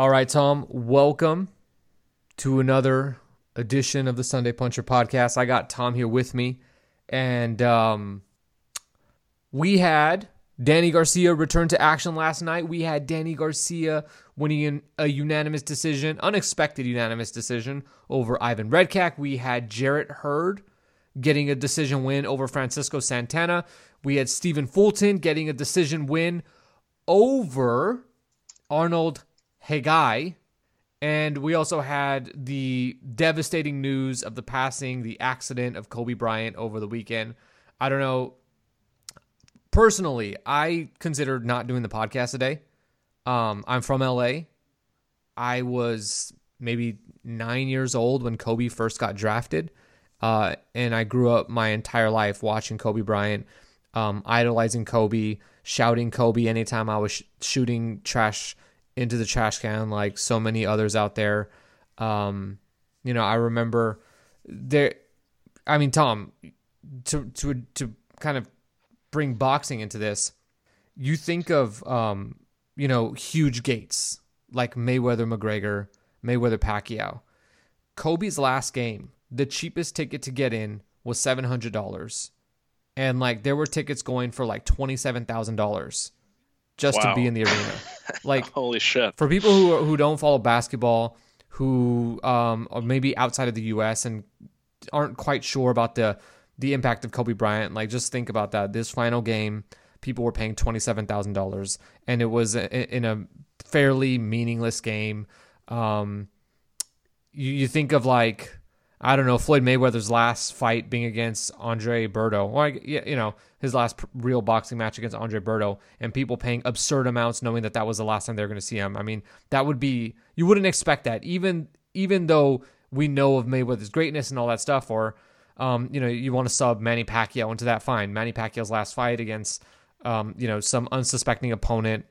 All right, Tom, welcome to another edition of the Sunday Puncher podcast. I got Tom here with me, and um, we had Danny Garcia return to action last night. We had Danny Garcia winning a unanimous decision, unexpected unanimous decision over Ivan Redkach. We had Jarrett Hurd getting a decision win over Francisco Santana. We had Stephen Fulton getting a decision win over Arnold Khegai. And we also had the devastating news of the passing, the accident of Kobe Bryant over the weekend. I don't know. Personally, I considered not doing the podcast today. Um, I'm from LA. I was maybe nine years old when Kobe first got drafted. Uh, and I grew up my entire life watching Kobe Bryant, um, idolizing Kobe, shouting Kobe anytime I was sh- shooting trash into the trash can like so many others out there. Um, you know, I remember there. I mean, Tom, to to to kind of bring boxing into this, you think of um, you know huge gates like Mayweather McGregor, Mayweather Pacquiao. Kobe's last game, the cheapest ticket to get in was seven hundred dollars, and like there were tickets going for like twenty seven thousand dollars just wow. to be in the arena. Like holy shit. For people who who don't follow basketball, who um or maybe outside of the US and aren't quite sure about the the impact of Kobe Bryant, like just think about that. This final game, people were paying $27,000 and it was in a fairly meaningless game. Um you, you think of like I don't know Floyd Mayweather's last fight being against Andre Berto, or you know his last real boxing match against Andre Berto, and people paying absurd amounts knowing that that was the last time they're going to see him. I mean, that would be you wouldn't expect that, even even though we know of Mayweather's greatness and all that stuff, or um, you know you want to sub Manny Pacquiao into that fine. Manny Pacquiao's last fight against um, you know some unsuspecting opponent,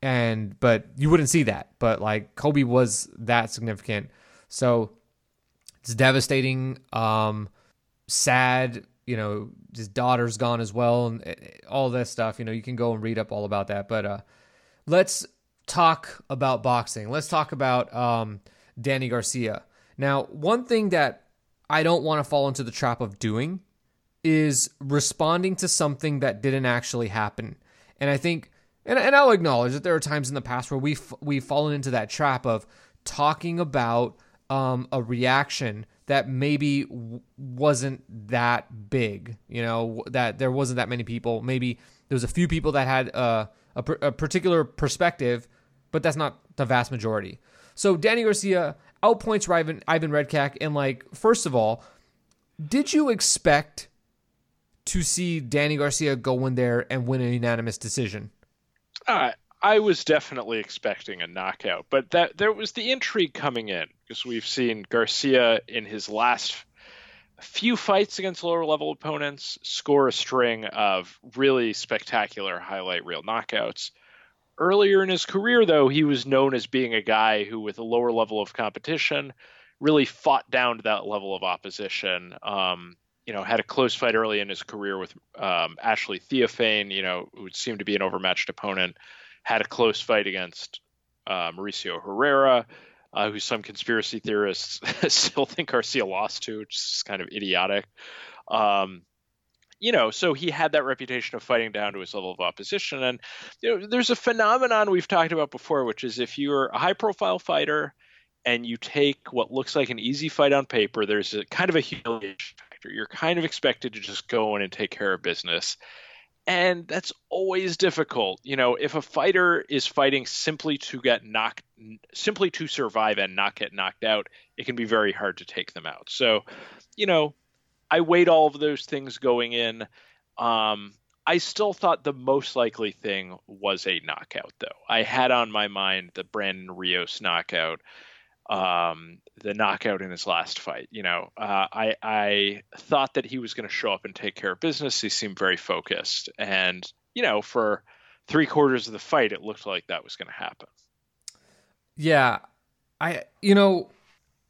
and but you wouldn't see that, but like Kobe was that significant, so it's devastating, um, sad. You know, his daughter's gone as well, and eh, all this stuff. You know, you can go and read up all about that. But uh, let's talk about boxing. Let's talk about um, Danny Garcia. Now, one thing that I don't want to fall into the trap of doing is responding to something that didn't actually happen. And I think, and, and I'll acknowledge that there are times in the past where we've we've fallen into that trap of talking about um, a reaction that maybe wasn't that big. You know, that there wasn't that many people. Maybe there was a few people that had uh, a, pr- a particular perspective, but that's not the vast majority. So Danny Garcia outpoints Ivan, Ivan. And, like, first of all, did you expect to see Danny Garcia go in there and win a unanimous decision? Uh, I was definitely expecting a knockout, but that there was the intrigue coming in because we've seen Garcia in his last few fights against lower level opponents score a string of really spectacular highlight reel knockouts. Earlier in his career, though, he was known as being a guy who, with a lower level of competition, really fought down to that level of opposition. Um, you know, had a close fight early in his career with um, Ashley Theophane, you know, who seemed to be an overmatched opponent had a close fight against uh, Mauricio Herrera, uh, who some conspiracy theorists still think Garcia lost to, which is kind of idiotic. Um, you know, so he had that reputation of fighting down to his level of opposition. And you know, there's a phenomenon we've talked about before, which is if you're a high profile fighter and you take what looks like an easy fight on paper, there's a kind of a humiliation factor. You're kind of expected to just go in and take care of business and that's always difficult. You know, if a fighter is fighting simply to get knocked, simply to survive and not get knocked out, it can be very hard to take them out. So, you know, I weighed all of those things going in. Um, I still thought the most likely thing was a knockout, though. I had on my mind the Brandon Rios knockout um, the knockout in his last fight. You know, uh, I I thought that he was going to show up and take care of business. He seemed very focused, and you know, for three quarters of the fight, it looked like that was going to happen. Yeah, I you know,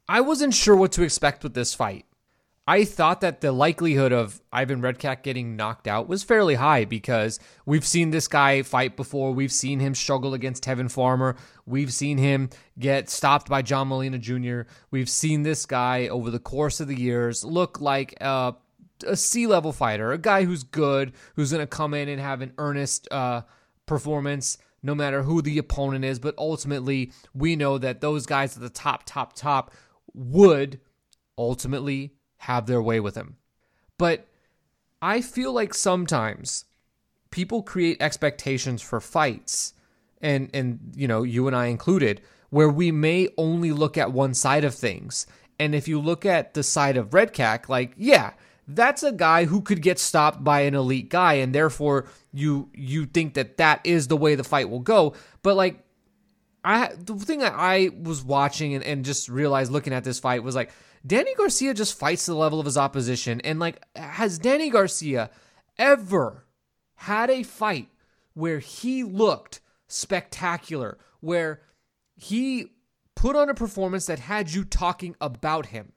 I wasn't sure what to expect with this fight. I thought that the likelihood of Ivan Redkach getting knocked out was fairly high because we've seen this guy fight before. We've seen him struggle against Tevin Farmer. We've seen him get stopped by John Molina Jr. We've seen this guy over the course of the years look like a, a C level fighter, a guy who's good, who's going to come in and have an earnest uh, performance no matter who the opponent is. But ultimately, we know that those guys at the top, top, top would ultimately have their way with him. But I feel like sometimes people create expectations for fights and and you know, you and I included, where we may only look at one side of things. And if you look at the side of Redkach, like, yeah, that's a guy who could get stopped by an elite guy and therefore you you think that that is the way the fight will go but like i the thing that i was watching and, and just realized looking at this fight was like Danny Garcia just fights the level of his opposition. And like, has Danny Garcia ever had a fight where he looked spectacular, where he put on a performance that had you talking about him?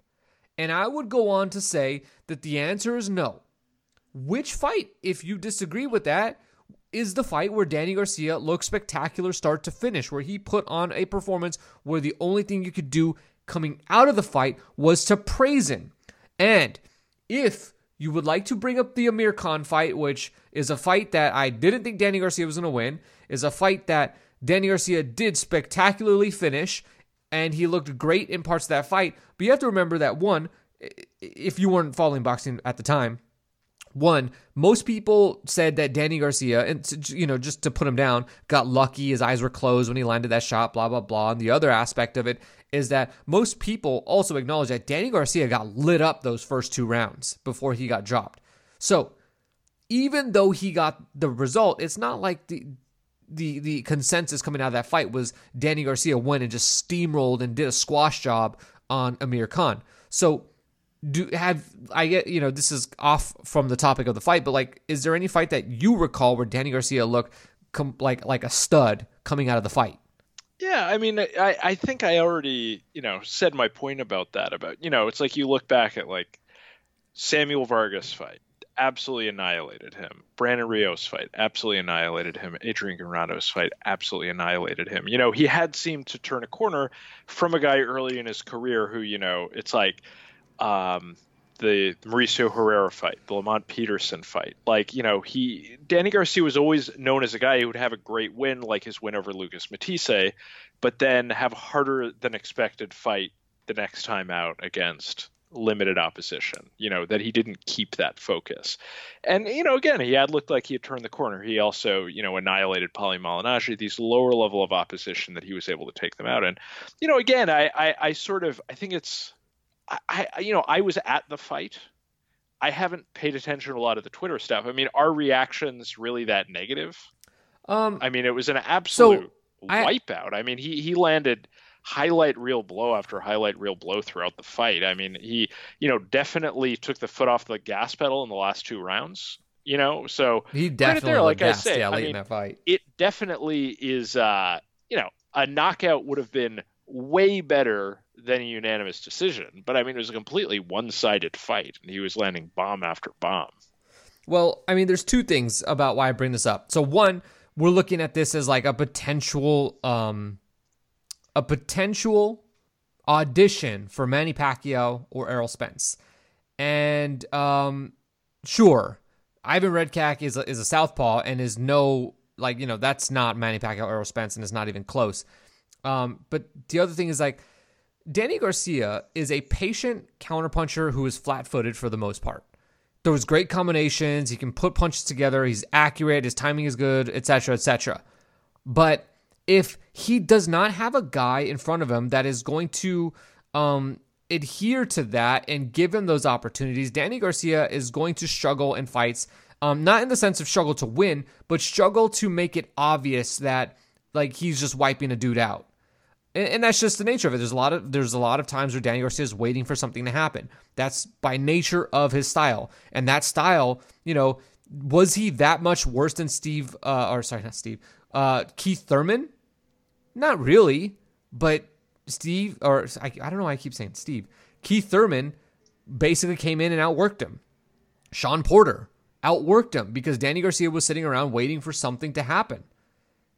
And I would go on to say that the answer is no. Which fight, if you disagree with that, is the fight where Danny Garcia looked spectacular start to finish, where he put on a performance where the only thing you could do coming out of the fight was to praise him. And if you would like to bring up the Amir Khan fight, which is a fight that I didn't think Danny Garcia was going to win, is a fight that Danny Garcia did spectacularly finish, and he looked great in parts of that fight. But you have to remember that one, if you weren't following boxing at the time, one, most people said that Danny Garcia, and you know, just to put him down, got lucky. His eyes were closed when he landed that shot. Blah blah blah. And the other aspect of it is that most people also acknowledge that Danny Garcia got lit up those first two rounds before he got dropped. So even though he got the result, it's not like the the the consensus coming out of that fight was Danny Garcia went and just steamrolled and did a squash job on Amir Khan. So do have I get you know this is off from the topic of the fight, but like is there any fight that you recall where Danny Garcia looked com- like like a stud coming out of the fight? Yeah, I mean, I, I think I already, you know, said my point about that. About, you know, it's like you look back at like Samuel Vargas fight, absolutely annihilated him. Brandon Rios fight, absolutely annihilated him. Adrian Granados fight, absolutely annihilated him. You know, he had seemed to turn a corner from a guy early in his career who, you know, it's like, um, the Mauricio Herrera fight, the Lamont Peterson fight. Like, you know, he Danny Garcia was always known as a guy who would have a great win, like his win over Lucas Matthysse, but then have a harder than expected fight the next time out against limited opposition. You know, that he didn't keep that focus. And, you know, again, he had looked like he had turned the corner. He also, you know, annihilated Paulie Malignaggi, these lower level of opposition that he was able to take them out. And, you know, again, I, I, I sort of I think it's I, you know, I was at the fight. I haven't paid attention to a lot of the Twitter stuff. I mean, are reactions really that negative? Um, I mean, it was an absolute so wipeout. I, I mean, he he landed highlight reel blow after highlight reel blow throughout the fight. I mean, he you know definitely took the foot off the gas pedal in the last two rounds. You know, so he definitely there, like I say, yeah, late I mean, in that fight. It definitely is. Uh, you know, a knockout would have been way better than a unanimous decision. But I mean, it was a completely one sided fight, and he was landing bomb after bomb. Well, I mean, there's two things about why I bring this up. So, one, we're looking at this as like a potential, um, a potential audition for Manny Pacquiao or Errol Spence, and um, sure, Ivan Redkach is a, is a southpaw and is no like you know that's not Manny Pacquiao Errol Spence and is not even close. Um, but the other thing is like Danny Garcia is a patient counterpuncher who is flat footed for the most part. Throws great combinations. He can put punches together. He's accurate. His timing is good, etc., etc. But if he does not have a guy in front of him that is going to um, adhere to that and give him those opportunities, Danny Garcia is going to struggle in fights. Um, not in the sense of struggle to win, but struggle to make it obvious that like he's just wiping a dude out and, and, that's just the nature of it. There's a lot of there's a lot of times where Danny Garcia is waiting for something to happen. That's by nature of his style, and that style, you know, was he that much worse than Steve? Uh, or sorry, not Steve. Uh, Keith Thurman? Not really, but Steve, or I, I don't know why I keep saying Steve. Keith Thurman basically came in and outworked him. Shawn Porter outworked him because Danny Garcia was sitting around waiting for something to happen.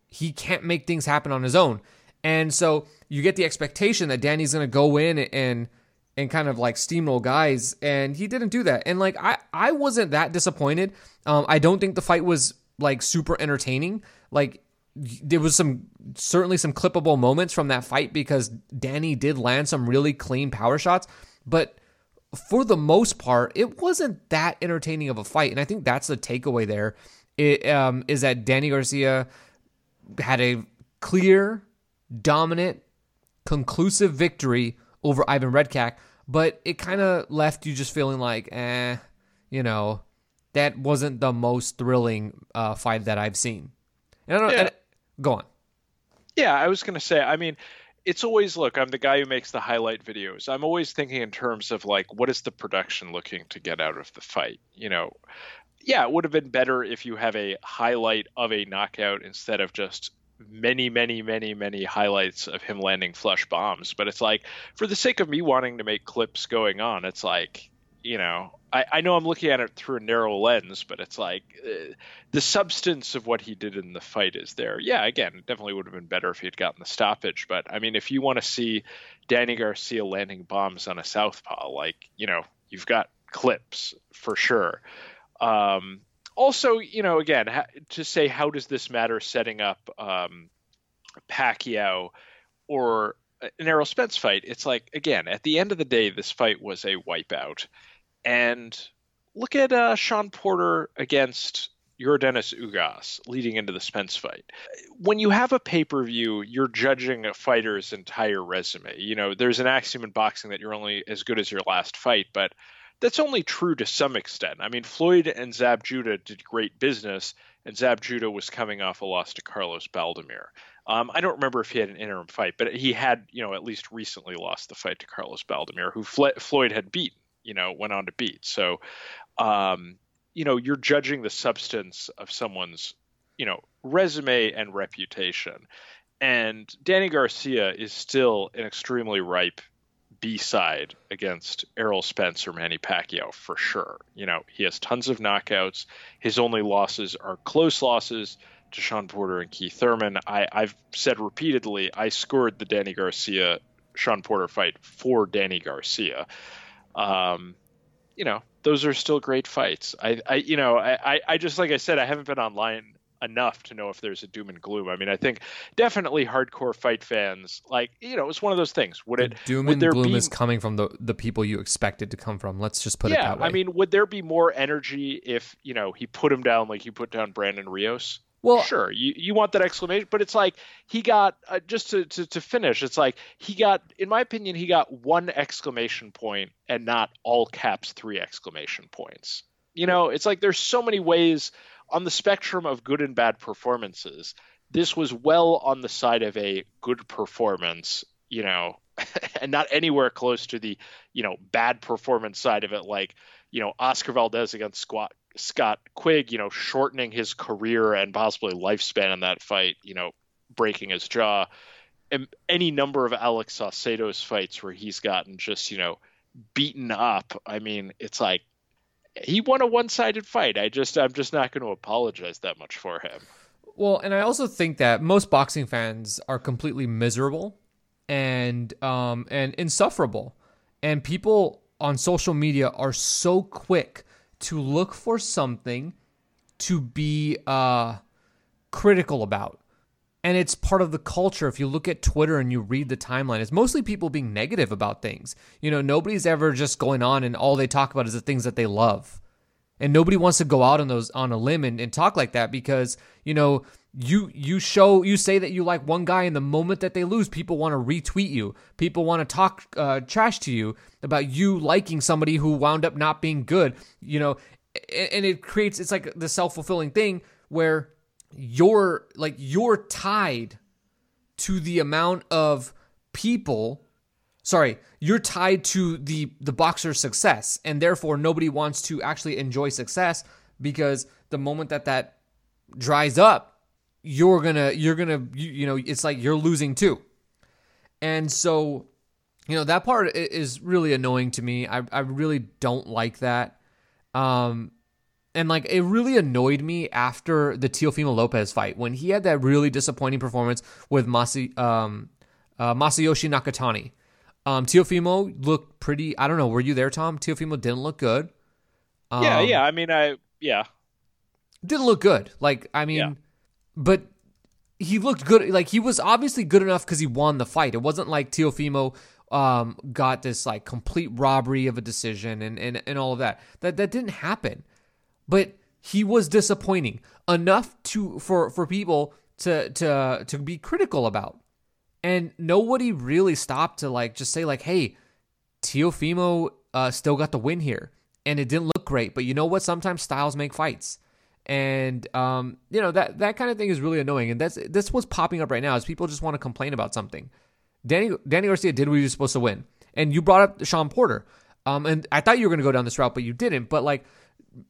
He can't make things happen on his own. And so you get the expectation that Danny's going to go in and and kind of like steamroll guys and he didn't do that. And like I I wasn't that disappointed. Um I don't think the fight was like super entertaining. Like there was some certainly some clippable moments from that fight because Danny did land some really clean power shots, but for the most part, it wasn't that entertaining of a fight, and I think that's the takeaway there. It, um, is that Danny Garcia had a clear, dominant, conclusive victory over Ivan Redkach, but it kind of left you just feeling like, eh, you know, that wasn't the most thrilling uh, fight that I've seen. And I don't. Yeah. And, go on. Yeah, I was gonna say. I mean, it's always look. I'm the guy who makes the highlight videos. I'm always thinking in terms of like, what is the production looking to get out of the fight? You know, yeah, it would have been better if you have a highlight of a knockout instead of just many, many, many, many highlights of him landing flush bombs. But it's like, for the sake of me wanting to make clips going on, it's like, you know, I, I know I'm looking at it through a narrow lens, but it's like uh, the substance of what he did in the fight is there. Yeah, again, it definitely would have been better if he'd gotten the stoppage. But I mean, if you want to see Danny Garcia landing bombs on a southpaw, like you know, you've got clips for sure. Um, also, you know, again, ha- to say how does this matter setting up um, Pacquiao or an Errol Spence fight? It's like again, at the end of the day, this fight was a wipeout. And look at uh, Shawn Porter against Yordenis Ugas leading into the Spence fight. When you have a pay per view, you're judging a fighter's entire resume. You know, there's an axiom in boxing that you're only as good as your last fight, but that's only true to some extent. I mean, Floyd and Zab Judah did great business, and Zab Judah was coming off a loss to Carlos Baldomir. Um, I don't remember if he had an interim fight, but he had, you know, at least recently lost the fight to Carlos Baldomir, who Floyd had beaten you know went on to beat. So, um, you know, you're judging the substance of someone's you know resume and reputation. And Danny Garcia is still an extremely ripe B side against Errol Spence or Manny Pacquiao for sure. You know, he has tons of knockouts. His only losses are close losses to Shawn Porter and Keith Thurman. I, I've said repeatedly I scored the Danny Garcia Shawn Porter fight for Danny Garcia. Um, you know, those are still great fights. I, I you know, I, I just like I said, I haven't been online enough to know if there's a doom and gloom. I mean, I think definitely hardcore fight fans, like you know, it's one of those things. Would it doom and gloom be, is coming from the the people you expected to come from? Let's just put yeah, it that way. I mean, would there be more energy if you know he put him down like he put down Brandon Rios? Well, sure, you, you want that exclamation, but it's like he got uh, just to, to to finish. It's like he got, in my opinion, he got one exclamation point and not all caps three exclamation points. You know, it's like there's so many ways on the spectrum of good and bad performances. This was well on the side of a good performance, you know, and not anywhere close to the, you know, bad performance side of it, like, you know, Oscar Valdez against Squat Scott Quigg, you know, shortening his career and possibly lifespan in that fight, you know, breaking his jaw. And any number of Alex Saucedo's fights where he's gotten just, you know, beaten up. I mean, it's like he won a one-sided fight. I just I'm just not going to apologize that much for him. Well, and I also think that most boxing fans are completely miserable and um and insufferable. And people on social media are so quick to look for something to be uh, critical about. And it's part of the culture. If you look at Twitter and you read the timeline, it's mostly people being negative about things. You know, nobody's ever just going on and all they talk about is the things that they love. And nobody wants to go out on those on a limb and, and talk like that because, you know, you you show you say that you like one guy and the moment that they lose people want to retweet you people want to talk uh, trash to you about you liking somebody who wound up not being good you know and it creates it's like the self-fulfilling thing where you're like you're tied to the amount of people sorry you're tied to the the boxer's success and therefore nobody wants to actually enjoy success because the moment that that dries up you're gonna you're gonna you, you know it's like you're losing too and so you know that part is really annoying to me. I I really don't like that. Um, and like it really annoyed me after the Teofimo Lopez fight when he had that really disappointing performance with Masi um uh, Masayoshi Nakatani. Um, Teofimo looked pretty. I don't know. Were you there, Tom? Teofimo didn't look good. Um, yeah, yeah. I mean, I yeah didn't look good. Like I mean, yeah. but he looked good. Like he was obviously good enough because he won the fight. It wasn't like Teofimo um, got this like complete robbery of a decision and, and, and all of that. That that didn't happen. But he was disappointing enough to for for people to to to be critical about. And nobody really stopped to like just say like, "Hey, Teofimo uh, still got the win here." And it didn't look great, but you know what? Sometimes styles make fights and um, you know that that kind of thing is really annoying. And that's that's what's popping up right now is people just want to complain about something. Danny Danny Garcia did what he was supposed to win. And you brought up Shawn Porter. Um, and I thought you were going to go down this route, but you didn't. But like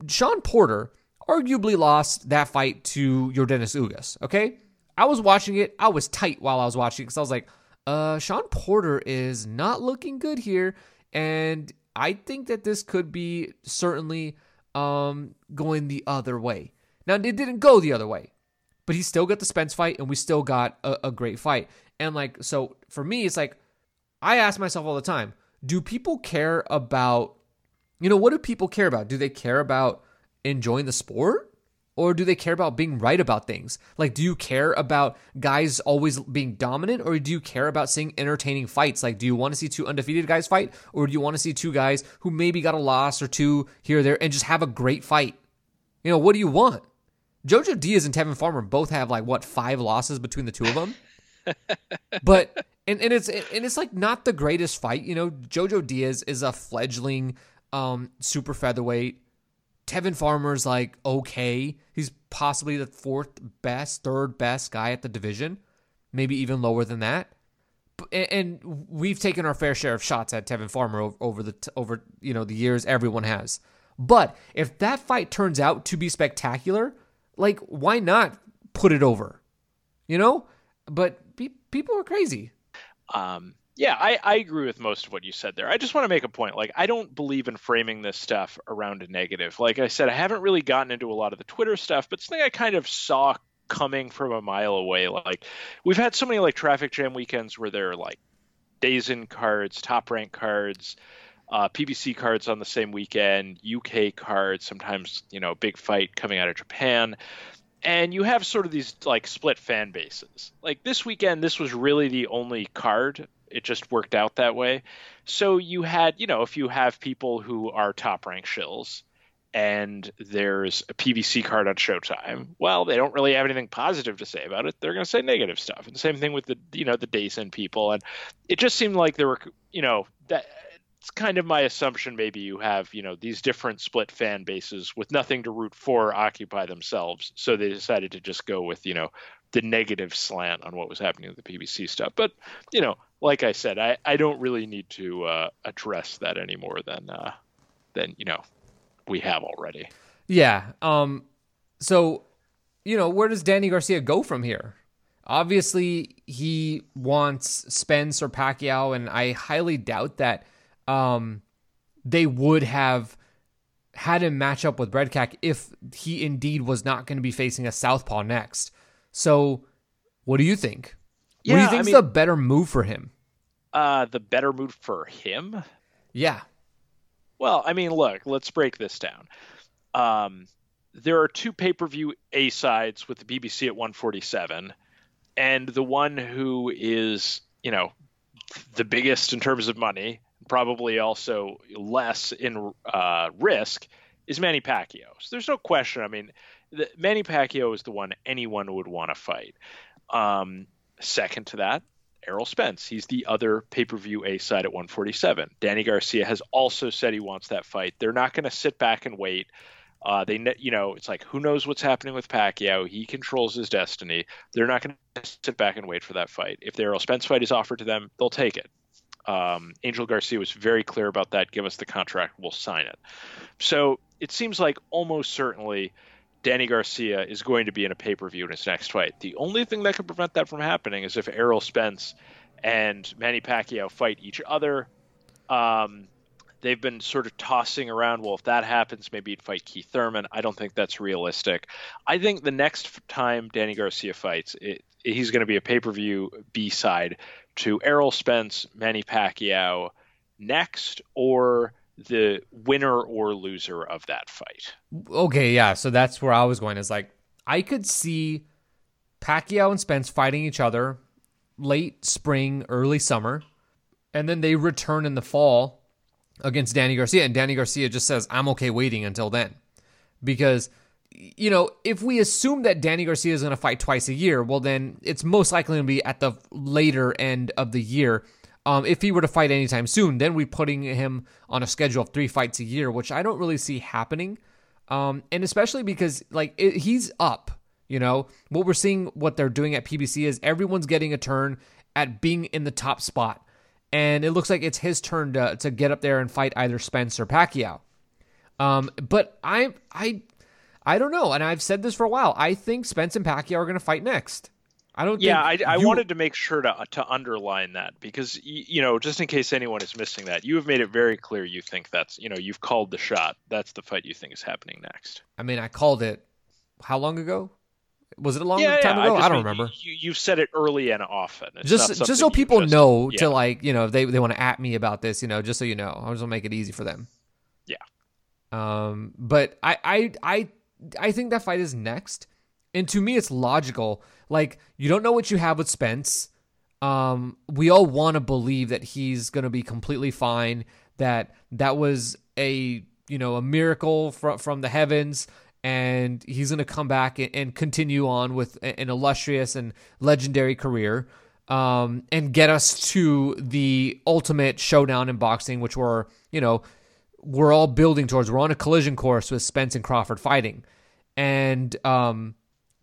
Shawn Porter arguably lost that fight to Yordenis Ugas. Okay, I was watching it. I was tight while I was watching because I was like, uh, Shawn Porter is not looking good here, and I think that this could be certainly um going the other way. Now it didn't go the other way, but he still got the Spence fight, and we still got a, a great fight. And like, so for me, it's like, I ask myself all the time, do people care about, you know, what do people care about? Do they care about enjoying the sport? Or do they care about being right about things? Like, do you care about guys always being dominant, or do you care about seeing entertaining fights? Like, do you want to see two undefeated guys fight, or do you want to see two guys who maybe got a loss or two here or there and just have a great fight? You know, what do you want? Jojo Diaz and Tevin Farmer both have like what five losses between the two of them but and, and it's and it's like not the greatest fight. You know, Jojo Diaz is a fledgling um, super featherweight. Tevin Farmer's like okay. He's possibly the fourth best, third best guy at the division, maybe even lower than that. And we've taken our fair share of shots at Tevin Farmer over the over you know the years. Everyone has. But if that fight turns out to be spectacular, like why not put it over? You know? But people are crazy. Um, yeah, I, I agree with most of what you said there. I just want to make a point. Like, I don't believe in framing this stuff around a negative. Like I said, I haven't really gotten into a lot of the Twitter stuff, but something I kind of saw coming from a mile away. Like, we've had so many like traffic jam weekends where there are like days in cards, top rank cards, uh, PBC cards on the same weekend, UK cards, sometimes you know big fight coming out of Japan and you have sort of these like split fan bases. Like this weekend, this was really the only card. It just worked out that way. So you had, you know, if you have people who are top rank shills and there's a PBC card on Showtime, well, they don't really have anything positive to say about it. They're going to say negative stuff. And the same thing with the, you know, the DAZN people. And it just seemed like there were, you know, that it's kind of my assumption maybe you have you know these different split fan bases with nothing to root for occupy themselves so they decided to just go with you know the negative slant on what was happening with the pbc stuff but you know like i said i, I don't really need to uh, address that any more than uh, than you know we have already yeah um so you know where does danny garcia go from here obviously he wants spence or pacquiao and i highly doubt that um, they would have had him match up with Redkach if he indeed was not going to be facing a southpaw next. So, what do you think? Yeah, what do you think is the better move for him? Uh, the better move for him? Yeah. Well, I mean, look, let's break this down. Um, there are two pay per view A sides with the PBC at 147, and the one who is, you know, the biggest in terms of money probably also less in uh, risk is Manny Pacquiao. So there's no question. I mean, the, Manny Pacquiao is the one anyone would want to fight. Um, second to that, Errol Spence. He's the other pay per view A side at 147. Danny Garcia has also said he wants that fight. They're not going to sit back and wait. Uh, they, you know, it's like who knows what's happening with Pacquiao? He controls his destiny. They're not going to sit back and wait for that fight. If the Errol Spence fight is offered to them, they'll take it. Um, Angel Garcia was very clear about that. Give us the contract, we'll sign it. So it seems like almost certainly Danny Garcia is going to be in a pay per view in his next fight. The only thing that could prevent that from happening is if Errol Spence and Manny Pacquiao fight each other. Um, they've been sort of tossing around. Well, if that happens, maybe he'd fight Keith Thurman. I don't think that's realistic. I think the next time Danny Garcia fights, it, he's going to be a pay per view B side to Errol Spence, Manny Pacquiao next, or the winner or loser of that fight. Okay, yeah. So that's where I was going. Is like I could see Pacquiao and Spence fighting each other late spring, early summer, and then they return in the fall against Danny Garcia, and Danny Garcia just says, "I'm okay waiting until then," because you know if we assume that Danny Garcia is going to fight twice a year, well then it's most likely going to be at the later end of the year. Um, if he were to fight anytime soon, then we're putting him on a schedule of three fights a year, which I don't really see happening. Um, and especially because like it, he's up, you know, what we're seeing, what they're doing at PBC is everyone's getting a turn at being in the top spot and it looks like it's his turn to to get up there and fight either Spence or Pacquiao. Um, but I I I don't know, and I've said this for a while. I think Spence and Pacquiao are going to fight next. I don't. Yeah, I, I you... wanted to make sure to to underline that because you know, just in case anyone is missing that, you have made it very clear you think that's you know you've called the shot. That's the fight you think is happening next. I mean, I called it how long ago? Was it a long yeah, time yeah. ago? I, I don't mean, remember. You, have said it early and often. It's just just so people just, know yeah. to like you know they they want to at me about this. You know, just so you know, I just want to make it easy for them. Yeah. Um, but I I I I think that fight is next, and to me it's logical. Like you don't know what you have with Spence. Um, we all want to believe that he's going to be completely fine. That that was a you know a miracle from from the heavens and he's going to come back and, continue on with an illustrious and legendary career um, and get us to the ultimate showdown in boxing, which we're, you know, we're all building towards. We're on a collision course with Spence and Crawford fighting. And, um,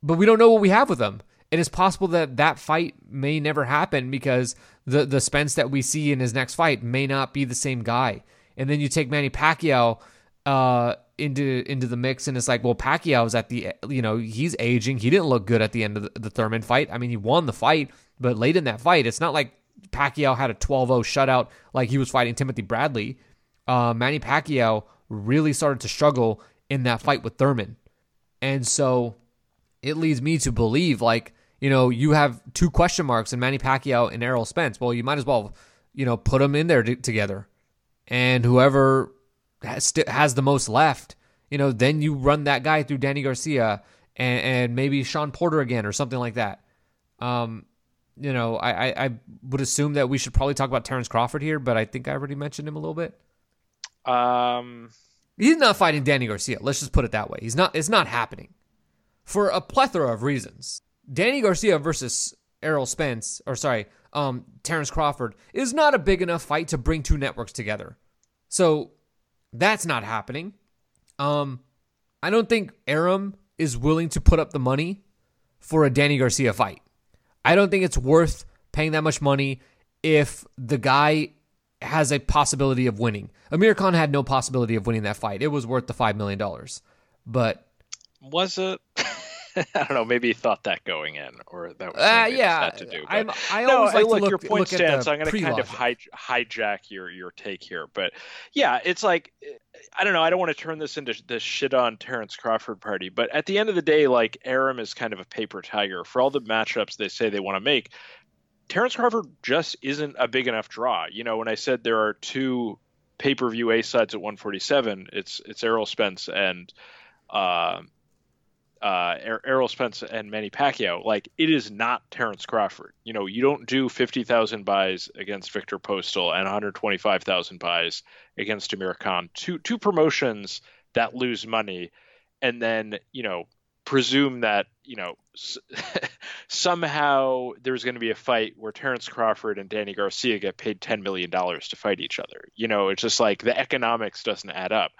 but we don't know what we have with them. It is possible that that fight may never happen because the, the Spence that we see in his next fight may not be the same guy. And then you take Manny Pacquiao, uh, into into the mix, and it's like, well, Pacquiao's at the you know he's aging. He didn't look good at the end of the, the Thurman fight. I mean, he won the fight, but late in that fight, it's not like Pacquiao had a 12-0 shutout like he was fighting Timothy Bradley. Uh, Manny Pacquiao really started to struggle in that fight with Thurman, and so it leads me to believe like you know you have two question marks in Manny Pacquiao and Errol Spence. Well, you might as well you know put them in there t- together, and whoever has, has the most left, you know, then you run that guy through Danny Garcia and, and maybe Shawn Porter again or something like that. Um, you know, I, I, I would assume that we should probably talk about Terrence Crawford here, but I think I already mentioned him a little bit. Um, he's not fighting Danny Garcia. Let's just put it that way. He's not. It's not happening for a plethora of reasons. Danny Garcia versus Errol Spence, or sorry, um, Terrence Crawford is not a big enough fight to bring two networks together. So that's not happening. Um, I don't think Arum is willing to put up the money for a Danny Garcia fight. I don't think it's worth paying that much money if the guy has a possibility of winning. Amir Khan had no possibility of winning that fight. It was worth the $5 million. But. Was it? I don't know. Maybe he thought that going in, or that was uh, yeah. to do. But, i always no, like look, look, your point stands. So I'm going to kind of hij- hijack your your take here, but yeah, it's like I don't know. I don't want to turn this into this shit on Terrence Crawford party, but at the end of the day, like Arum is kind of a paper tiger for all the matchups they say they want to make. Terrence Crawford just isn't a big enough draw. You know, when I said there are two pay per view A sides at 147, it's it's Errol Spence and. Uh, uh, er-, Errol Spence and Manny Pacquiao, like it is not Terrence Crawford. You know, you don't do 50,000 buys against Viktor Postol and 125,000 buys against Amir Khan. Two two promotions that lose money, and then you know presume that you know somehow there's going to be a fight where Terrence Crawford and Danny Garcia get paid 10 million dollars to fight each other. You know, it's just like the economics doesn't add up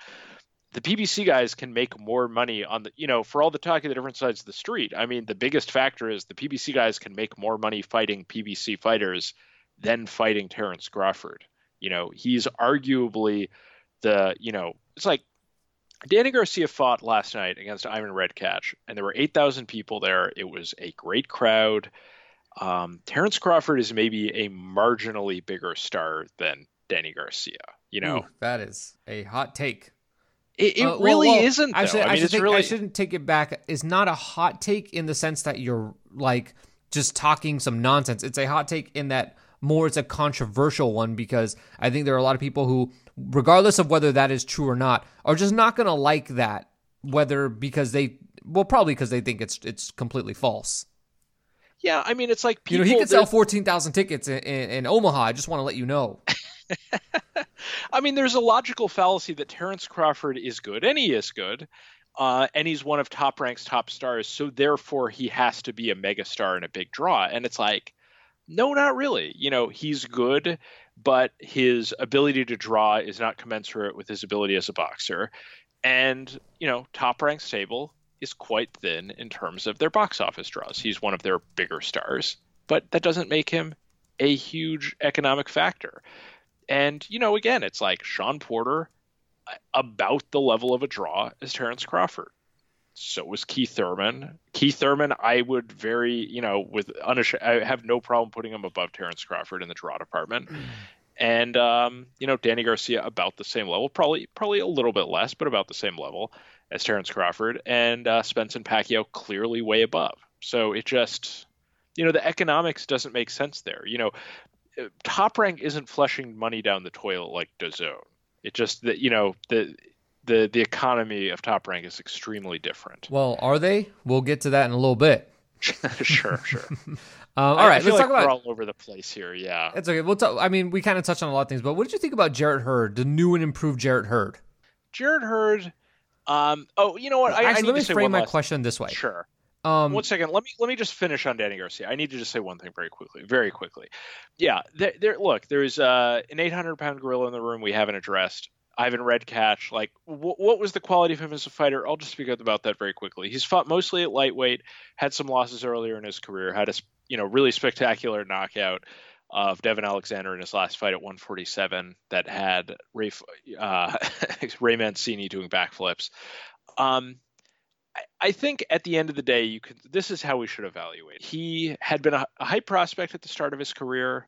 the PBC guys can make more money on the, you know, for all the talk of the different sides of the street. I mean, the biggest factor is the PBC guys can make more money fighting PBC fighters than fighting Terrence Crawford. You know, he's arguably the, you know, it's like Danny Garcia fought last night against Ivan Redkach, and there were 8,000 people there. It was a great crowd. um, Terrence Crawford is maybe a marginally bigger star than Danny Garcia. You know, Ooh, that is a hot take. It, it uh, really well, well, isn't. Though. I, I, mean, should really... I shouldn't take it back. It's not a hot take in the sense that you're like just talking some nonsense. It's a hot take in that more it's a controversial one because I think there are a lot of people who, regardless of whether that is true or not, are just not going to like that. Whether because they well, probably because they think it's it's completely false. Yeah, I mean, it's like people, you know he could sell fourteen thousand tickets in, in, in Omaha. I just want to let you know. I mean, there's a logical fallacy that Terrence Crawford is good, and he is good, uh, and he's one of Top Rank's top stars, so therefore he has to be a megastar and a big draw. And it's like, no, not really. You know, he's good, but his ability to draw is not commensurate with his ability as a boxer. And, you know, Top Rank's table is quite thin in terms of their box office draws. He's one of their bigger stars, but that doesn't make him a huge economic factor. And, you know, again, it's like Shawn Porter about the level of a draw as Terrence Crawford. So was Keith Thurman. Keith Thurman, I would very, you know, with unash- I have no problem putting him above Terrence Crawford in the draw department. And um, you know, Danny Garcia about the same level, probably probably a little bit less, but about the same level as Terrence Crawford, and uh, Spence and Pacquiao clearly way above. So it just, you know, the economics doesn't make sense there. You know, Top Rank isn't flushing money down the toilet like DAZN. It just that you know the the the economy of Top Rank is extremely different. Well, are they? We'll get to that in a little bit. sure, sure. um, all right, let's like talk about all over the place here. Yeah, it's okay. We'll talk. I mean, we kind of touched on a lot of things, but what did you think about Jarrett Hurd, the new and improved Jarrett Hurd? Jarrett Hurd. Um. Oh, you know what? I, Actually, I let me frame my question this way. Sure. Um, One second. Let me let me just finish on Danny Garcia. I need to just say one thing very quickly, very quickly. Yeah. There. there look, there's uh, an 800 pound gorilla in the room we haven't addressed. Ivan Redkach, like wh- what was the quality of him as a fighter? I'll just speak about that very quickly. He's fought mostly at lightweight, had some losses earlier in his career, had a you know really spectacular knockout of Devon Alexander in his last fight at 147 that had Ray, uh, Ray Mancini doing backflips. Um, I, think at the end of the day, you could. This is how we should evaluate. He had been a, a high prospect at the start of his career,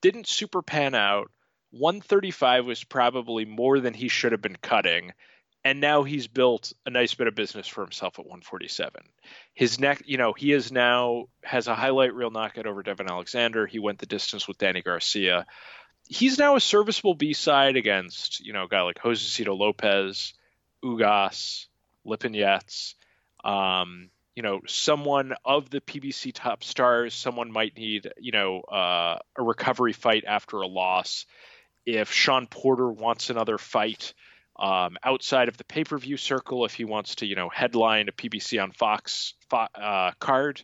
didn't super pan out 135 was probably more than he should have been cutting. And now he's built a nice bit of business for himself at 147. His neck, you know, he is now has a highlight reel knockout over Devon Alexander. He went the distance with Danny Garcia. He's now a serviceable B side against, you know, a guy like Josesito Lopez, Ugas, Lipinets. Um, you know, someone of the PBC top stars, someone might need, you know, uh, a recovery fight after a loss if Shawn Porter wants another fight um, outside of the pay per view circle, if he wants to, you know, headline a PBC on Fox uh, card,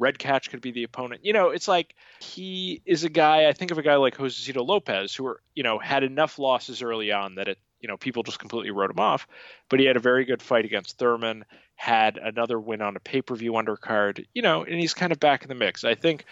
Redkach could be the opponent. You know, it's like he is a guy. I think of a guy like Josesito Lopez, who, are, you know, had enough losses early on that it, you know, people just completely wrote him off. But he had a very good fight against Thurman, had another win on a pay per view undercard, you know, and he's kind of back in the mix. I think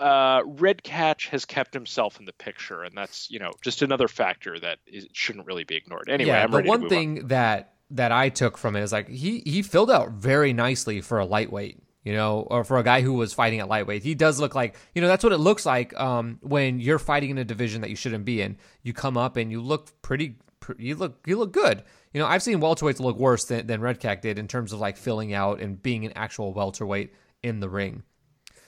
uh, Redkach has kept himself in the picture, and that's you know just another factor that is, shouldn't really be ignored. Anyway, yeah, I'm the one thing on. that that I took from it is like he he filled out very nicely for a lightweight. You know, or for a guy who was fighting at lightweight, he does look like you know that's what it looks like um, when you're fighting in a division that you shouldn't be in. You come up and you look pretty, you look you look good. You know, I've seen welterweights look worse than, than Redkach did in terms of like filling out and being an actual welterweight in the ring.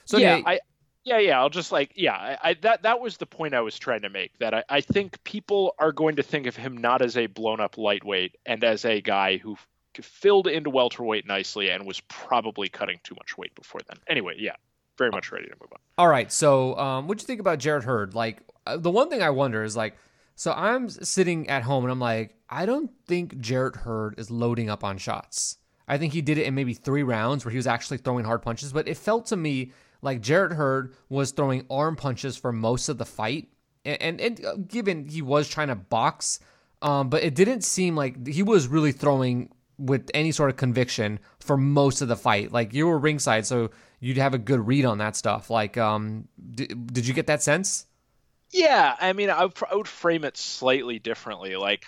So yeah, anyway, I yeah, yeah. I'll just like, yeah, I, I, that that was the point I was trying to make. That I, I think people are going to think of him not as a blown up lightweight and as a guy who filled into welterweight nicely and was probably cutting too much weight before then. Anyway, yeah, very much ready to move on. All right. So, um, what do you think about Jarrett Hurd? Like, uh, the one thing I wonder is like, so I'm sitting at home and I'm like, I don't think Jarrett Hurd is loading up on shots. I think he did it in maybe three rounds where he was actually throwing hard punches, but it felt to me like Jarrett Hurd was throwing arm punches for most of the fight, and and, and uh, given he was trying to box, um, but it didn't seem like he was really throwing with any sort of conviction for most of the fight. Like you were ringside, so you'd have a good read on that stuff. Like, um, did, did you get that sense? Yeah, I mean, I would, I would frame it slightly differently. Like,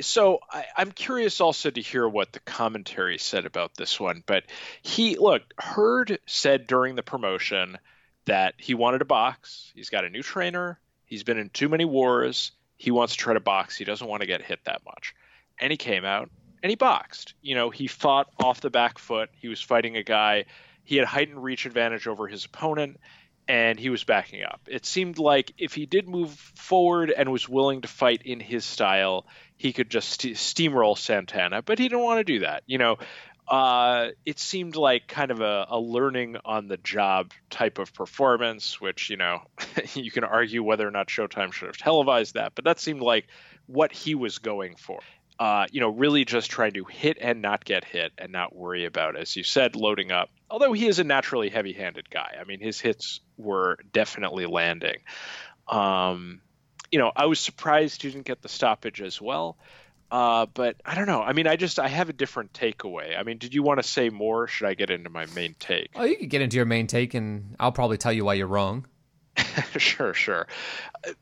so I, am curious also to hear what the commentary said about this one. But he look, Hurd said during the promotion that he wanted to box. He's got a new trainer. He's been in too many wars. He wants to try to box. He doesn't want to get hit that much. And he came out and he boxed. You know, he fought off the back foot. He was fighting a guy. He had heightened reach advantage over his opponent and he was backing up. It seemed like if he did move forward and was willing to fight in his style, he could just st- steamroll Santana, but he didn't want to do that. You know, uh, it seemed like kind of a, a, learning on the job type of performance, which, you know, you can argue whether or not Showtime should have televised that, but that seemed like what he was going for. Uh, you know, really just trying to hit and not get hit and not worry about, as you said, loading up. Although he is a naturally heavy handed guy. I mean, his hits were definitely landing. Um, you know, I was surprised he didn't get the stoppage as well. Uh, but I don't know. I mean, I just I have a different takeaway. I mean, did you want to say more? should I get into my main take? Oh, you can get into your main take, and I'll probably tell you why you're wrong. sure, sure.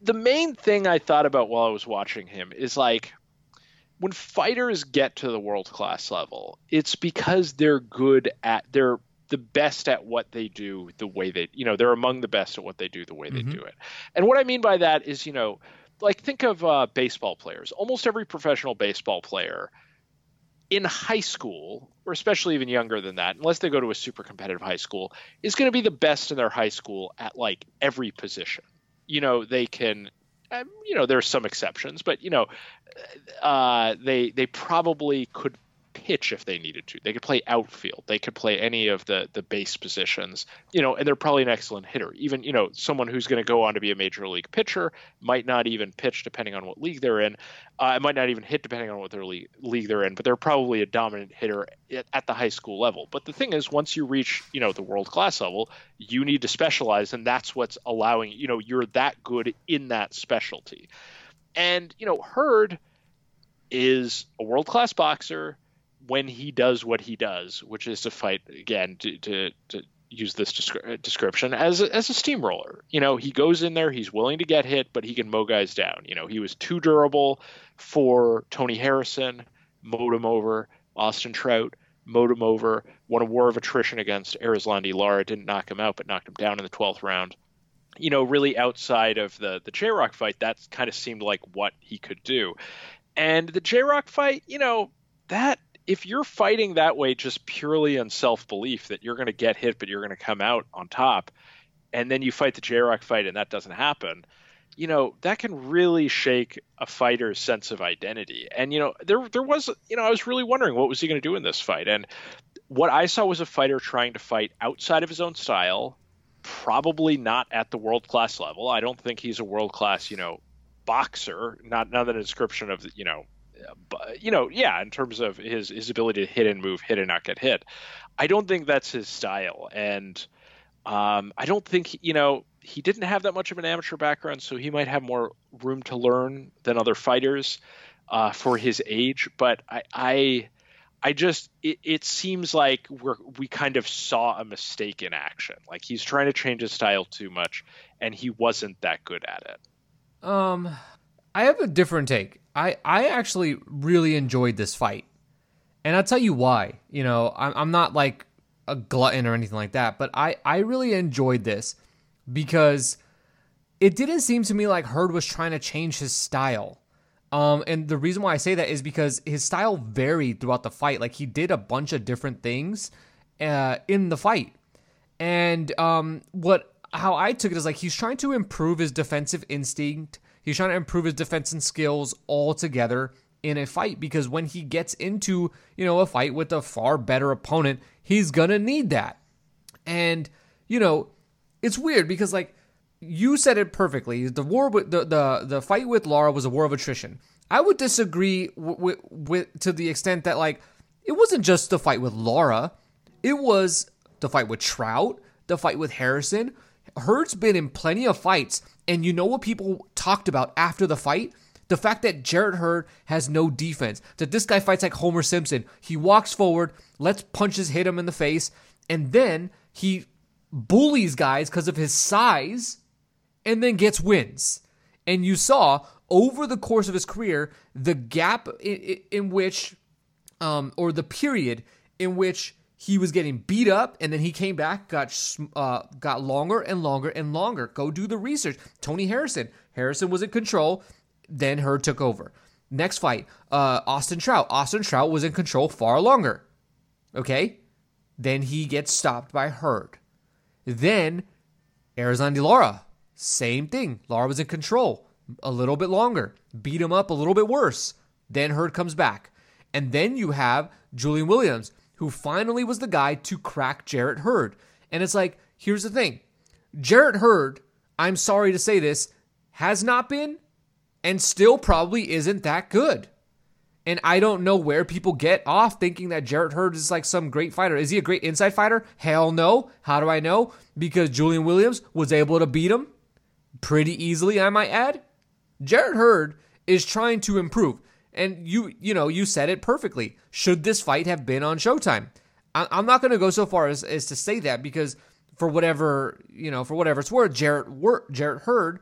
The main thing I thought about while I was watching him is like when fighters get to the world class level, it's because they're good at they're the best at what they do the way they you know they're among the best at what they do the way mm-hmm. they do it. And what I mean by that is you know like think of uh, baseball players. Almost every professional baseball player in high school, or especially even younger than that, unless they go to a super competitive high school, is going to be the best in their high school at like every position. You know, they can. Um, you know, there are some exceptions, but you know, uh, they they probably could pitch if they needed to. They could play outfield. They could play any of the the base positions. You know, and they're probably an excellent hitter. Even you know, someone who's going to go on to be a major league pitcher might not even pitch depending on what league they're in. Uh, might not even hit depending on what their league, league they're in. But they're probably a dominant hitter at, at the high school level. But the thing is, once you reach you know the world class level, you need to specialize, and that's what's allowing you know you're that good in that specialty. And you know, Hurd is a world class boxer when he does what he does, which is to fight again to to, to use this descri- description as a, as a steamroller. You know, he goes in there, he's willing to get hit, but he can mow guys down. You know, he was too durable for Tony Harrison, mowed him over. Austin Trout mowed him over. Won a war of attrition against Erislandy Lara, didn't knock him out, but knocked him down in the 12th round. You know, really outside of the the J Rock fight, that kind of seemed like what he could do. And the J Rock fight, you know, that if you're fighting that way just purely on self belief that you're going to get hit but you're going to come out on top, and then you fight the J Rock fight and that doesn't happen, you know that can really shake a fighter's sense of identity. And you know there there was you know I was really wondering what was he going to do in this fight, and what I saw was a fighter trying to fight outside of his own style, probably not at the world class level. I don't think he's a world class you know boxer. Not not the description of you know you know, yeah, in terms of his his ability to hit and move, hit and not get hit. I don't think that's his style, and um, I don't think you know he didn't have that much of an amateur background, so he might have more room to learn than other fighters uh, for his age. But I, I, I just it, it seems like we're we kind of saw a mistake in action. Like he's trying to change his style too much, and he wasn't that good at it. Um, I have a different take. I I actually really enjoyed this fight, and I'll tell you why. You know, I'm I'm not like a glutton or anything like that, but I I really enjoyed this because it didn't seem to me like Hurd was trying to change his style. Um, and the reason why I say that is because his style varied throughout the fight. Like he did a bunch of different things uh, in the fight, and um, what how I took it is like he's trying to improve his defensive instinct He's trying to improve his defense and skills all together in a fight because when he gets into, you know, a fight with a far better opponent, he's going to need that. And, you know, it's weird because like you said it perfectly. The war with the the, the fight with Lara was a war of attrition. I would disagree with, with to the extent that like it wasn't just the fight with Lara. It was the fight with Trout, the fight with Harrison. Hurd's been in plenty of fights and you know what people talked about after the fight? The fact that Jarrett Hurd has no defense. That this guy fights like Homer Simpson. He walks forward, lets punches hit him in the face, and then he bullies guys because of his size and then gets wins. And you saw over the course of his career the gap in, in which, um, or the period in which he was getting beat up, and then he came back, got uh, got longer and longer and longer. Go do the research. Tony Harrison, Harrison was in control, then Hurd took over. Next fight, uh, Austin Trout. Austin Trout was in control far longer. Okay, then he gets stopped by Hurd. Then Erislandy Lara, same thing. Lara was in control a little bit longer, beat him up a little bit worse. Then Hurd comes back. And then you have Julian Williams, who finally was the guy to crack Jarrett Hurd. And it's like, here's the thing Jarrett Hurd, I'm sorry to say this, has not been and still probably isn't that good. And I don't know where people get off thinking that Jarrett Hurd is like some great fighter. Is he a great inside fighter? Hell no. How do I know? Because Julian Williams was able to beat him pretty easily, I might add. Jarrett Hurd is trying to improve. And you, you know, you said it perfectly. Should this fight have been on Showtime? I'm not going to go so far as, as to say that because for whatever you know, for whatever it's worth, Jarrett Jarrett Hurd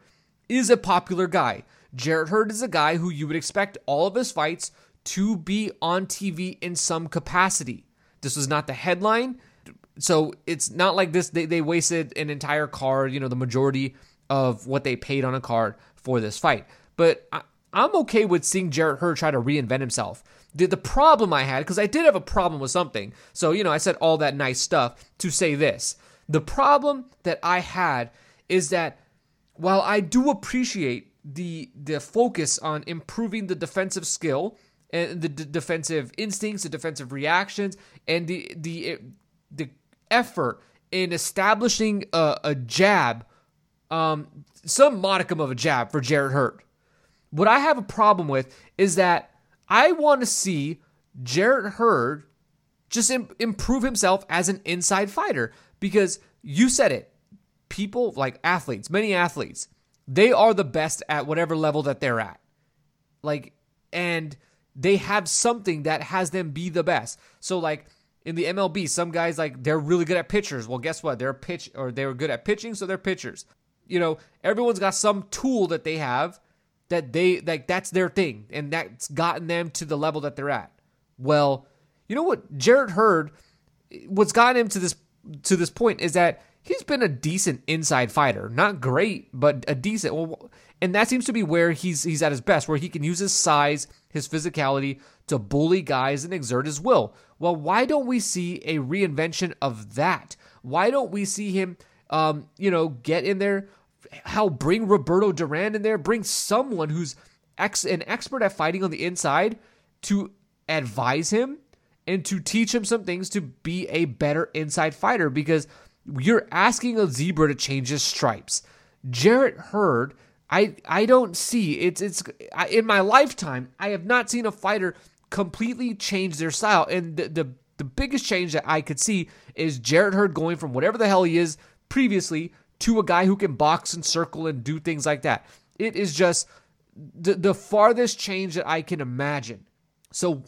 is a popular guy. Jarrett Hurd is a guy who you would expect all of his fights to be on TV in some capacity. This was not the headline, so it's not like this. They, they wasted an entire card, you know, the majority of what they paid on a card for this fight. But I, I'm okay with seeing Jarrett Hurd try to reinvent himself. The, the problem I had, because I did have a problem with something, so, you know, I said all that nice stuff to say this. The problem that I had is that while I do appreciate the the focus on improving the defensive skill and the d- defensive instincts, the defensive reactions, and the the the effort in establishing a, a jab, um, some modicum of a jab for Jarrett Hurd. What I have a problem with is that I want to see Jarrett Hurd just Im- improve himself as an inside fighter because you said it. People like athletes, many athletes, they are the best at whatever level that they're at. Like, and they have something that has them be the best. So, like, in the MLB, some guys like they're really good at pitchers. Well, guess what? They're pitch or they're good at pitching, so they're pitchers. You know, everyone's got some tool that they have that they like that's their thing and that's gotten them to the level that they're at. Well, you know what Jarrett Hurd what's gotten him to this to this point is that he's been a decent inside fighter. Not great, but a decent well, and that seems to be where he's he's at his best, where he can use his size, his physicality to bully guys and exert his will. Well, why don't we see a reinvention of that? Why don't we see him um, you know, get in there, Hell, bring Roberto Duran in there. Bring someone who's ex- an expert at fighting on the inside to advise him and to teach him some things to be a better inside fighter because you're asking a zebra to change his stripes. Jarrett Hurd, I I don't see it's it's in my lifetime I have not seen a fighter completely change their style and the, the the biggest change that I could see is Jarrett Hurd going from whatever the hell he is previously to a guy who can box and circle and do things like that. It is just the, the farthest change that I can imagine. So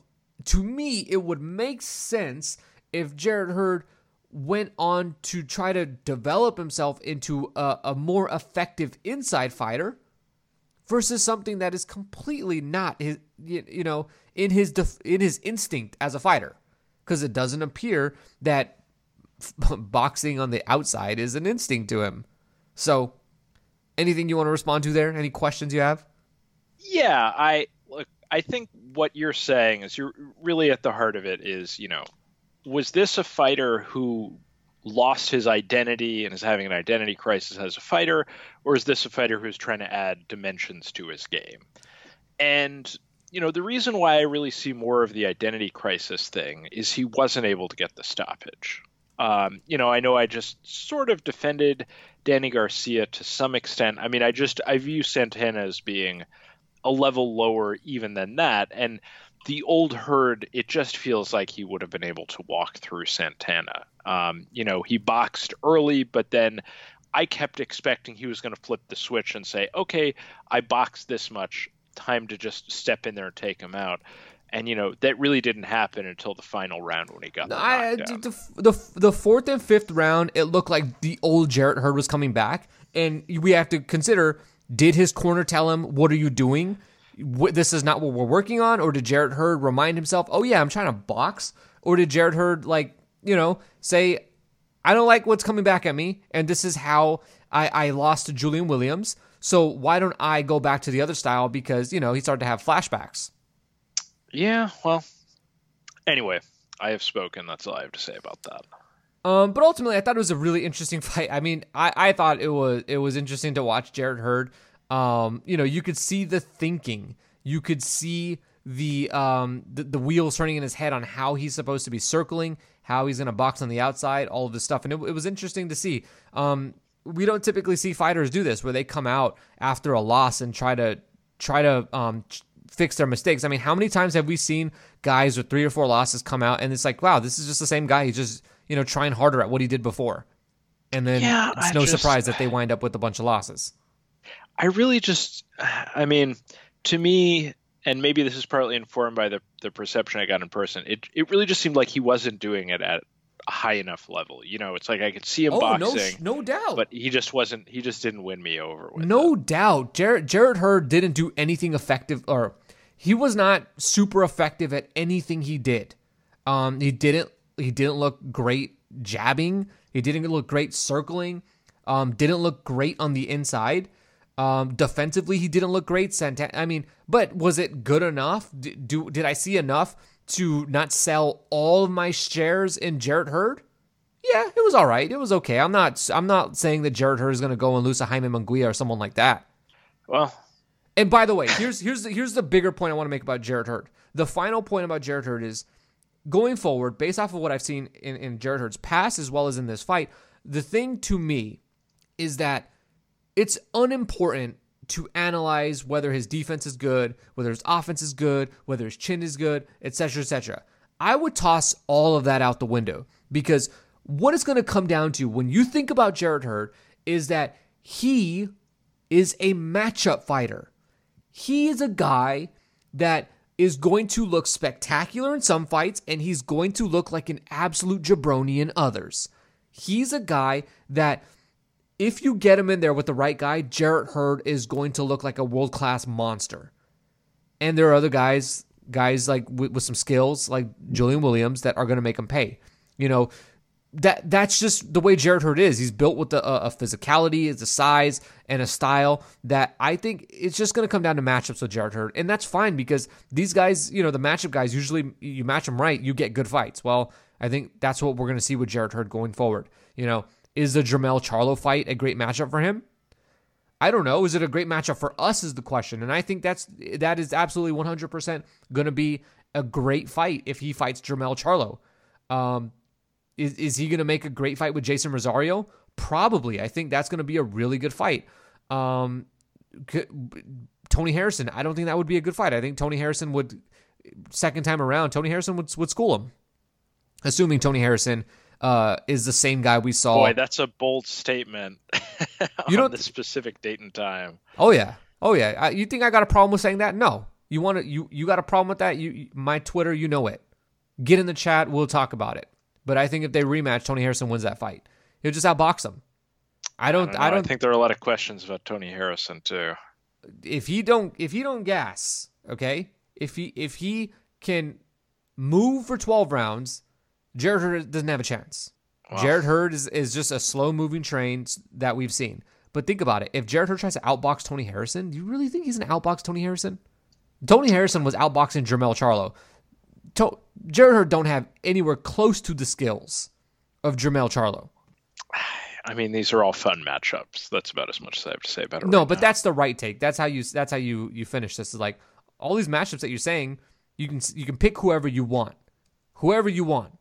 to me, it would make sense if Jarrett Hurd went on to try to develop himself into a, a more effective inside fighter versus something that is completely not his you know in his def, in his instinct as a fighter because it doesn't appear that boxing on the outside is an instinct to him. So, anything you want to respond to there? Any questions you have? Yeah, I look. I think what you're saying is you're really at the heart of it. Is you know, was this a fighter who lost his identity and is having an identity crisis as a fighter, or is this a fighter who's trying to add dimensions to his game? And you know, the reason why I really see more of the identity crisis thing is he wasn't able to get the stoppage. Um, you know, I know I just sort of defended Danny Garcia to some extent. I mean, I just I view Santana as being a level lower even than that, and the old Hurd, it just feels like he would have been able to walk through Santana. Um, you know, he boxed early, but then I kept expecting he was going to flip the switch and say, "Okay, I boxed this much, time to just step in there and take him out." And you know that really didn't happen until the final round when he got the I, the, the, the fourth and fifth round it looked like the old Jarrett Hurd was coming back. And we have to consider did his corner tell him what are you doing? This is not what we're working on? Or did Jarrett Hurd remind himself oh yeah I'm trying to box? Or did Jarrett Hurd like you know, say, I don't like what's coming back at me, and this is how I, I lost to Julian Williams. So why don't I go back to the other style because, you know, he started to have flashbacks. Yeah, well, anyway, I have spoken. That's all I have to say about that. Um, but ultimately, I thought it was a really interesting fight. I mean, I, I thought it was it was interesting to watch Jarrett Hurd. Um, you know, you could see the thinking. You could see the um the, the wheels turning in his head on how he's supposed to be circling, how he's going to box on the outside, all of this stuff, and it, it was interesting to see. Um, we don't typically see fighters do this where they come out after a loss and try to try to um fix their mistakes. I mean, how many times have we seen guys with three or four losses come out and it's like, wow, this is just the same guy. He's just you know trying harder at what he did before, and then Yeah, it's I no just- surprise that they wind up with a bunch of losses. I really just, I mean, to me, and maybe this is partly informed by the the perception I got in person. It it really just seemed like he wasn't doing it at a high enough level. You know, it's like I could see him Oh boxing, sh- no doubt. but he just wasn't. He just didn't win me over with. No it. doubt. Jarrett Jarrett Hurd didn't do anything effective or he was not super effective at anything he did. Um he didn't he didn't look great jabbing. He didn't look great circling. Um didn't look great on the inside. Um defensively he didn't look great. Santa- I mean, but was it good enough? D- do did I see enough to not sell all of my shares in Jarrett Hurd? Yeah, it was all right. It was okay. I'm not I'm not saying that Jarrett Hurd is going to go and lose a Jaime Munguia or someone like that. Well, And by the way, here's here's the, here's the bigger point I want to make about Jarrett Hurd. The final point about Jarrett Hurd is going forward, based off of what I've seen in, in Jarrett Hurd's past as well as in this fight, the thing to me is that it's unimportant to analyze whether his defense is good, whether his offense is good, whether his chin is good, etc., etc. I would toss all of that out the window because what it's going to come down to when you think about Jarrett Hurd is that he is a matchup fighter. He is a guy that is going to look spectacular in some fights and he's going to look like an absolute jabroni in others. He's a guy that if you get him in there with the right guy, Jarrett Hurd is going to look like a world class monster. And there are other guys, guys like with, with some skills, like Julian Williams, that are going to make him pay. You know, that that's just the way Jarrett Hurd is. He's built with a, a physicality, a size, and a style that I think it's just going to come down to matchups with Jarrett Hurd, and that's fine because these guys, you know, the matchup guys usually you match them right, you get good fights. Well, I think that's what we're going to see with Jarrett Hurd going forward. You know, is the Jermel Charlo fight a great matchup for him? I don't know. Is it a great matchup for us? Is the question, and I think that's that is absolutely 100% going to be a great fight if he fights Jermel Charlo. Um, is is he going to make a great fight with Jeison Rosario? Probably. I think that's going to be a really good fight. Um, c- Tony Harrison. I don't think that would be a good fight. I think Tony Harrison would second time around. Tony Harrison would would school him, assuming Tony Harrison uh, is the same guy we saw. boy, that's a bold statement. You on don't- the specific date and time. Oh yeah, oh yeah. I, you think I got a problem with saying that? No. You want to? You you got a problem with that? You my Twitter, you know it. Get in the chat. We'll talk about it. But I think if they rematch, Tony Harrison wins that fight. He'll just outbox him. I don't. I, I don't. think there are a lot of questions about Tony Harrison too. if he don't if he don't gas, okay? If he if he can move for 12 rounds, Jarrett Hurd doesn't have a chance. Jarrett Hurd is, is just a slow moving train that we've seen. But think about it. If Jarrett Hurd tries to outbox Tony Harrison, do you really think he's going to outbox Tony Harrison? Tony Harrison was outboxing Jermel Charlo. To- Jarrett Hurd don't have anywhere close to the skills of Jermel Charlo. I mean, these are all fun matchups. That's about as much as I have to say about it. No, right but now. that's the right take. That's how you. That's how you you finish this. Is like all these matchups that you're saying. You can you can pick whoever you want, whoever you want.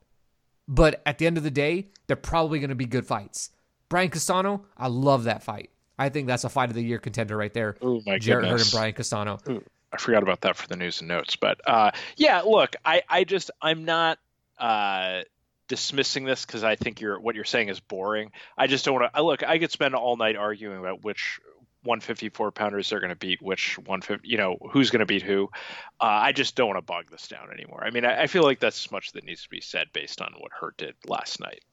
But at the end of the day, they're probably going to be good fights. Brian Castano, I love that fight. I think that's a fight of the year contender right there. Oh my Jarrett Hurd and. Brian Castano. Ooh, I forgot about that for the news and notes. But uh, yeah, look, I, I just I'm not uh, dismissing this because I think you're what you're saying is boring. I just don't want to. Look, I could spend all night arguing about which 154 pounders they're going to beat, which 150, you know, who's going to beat who. Uh, I just don't want to bog this down anymore. I mean, I, I feel like that's as much that needs to be said based on what Hurd did last night.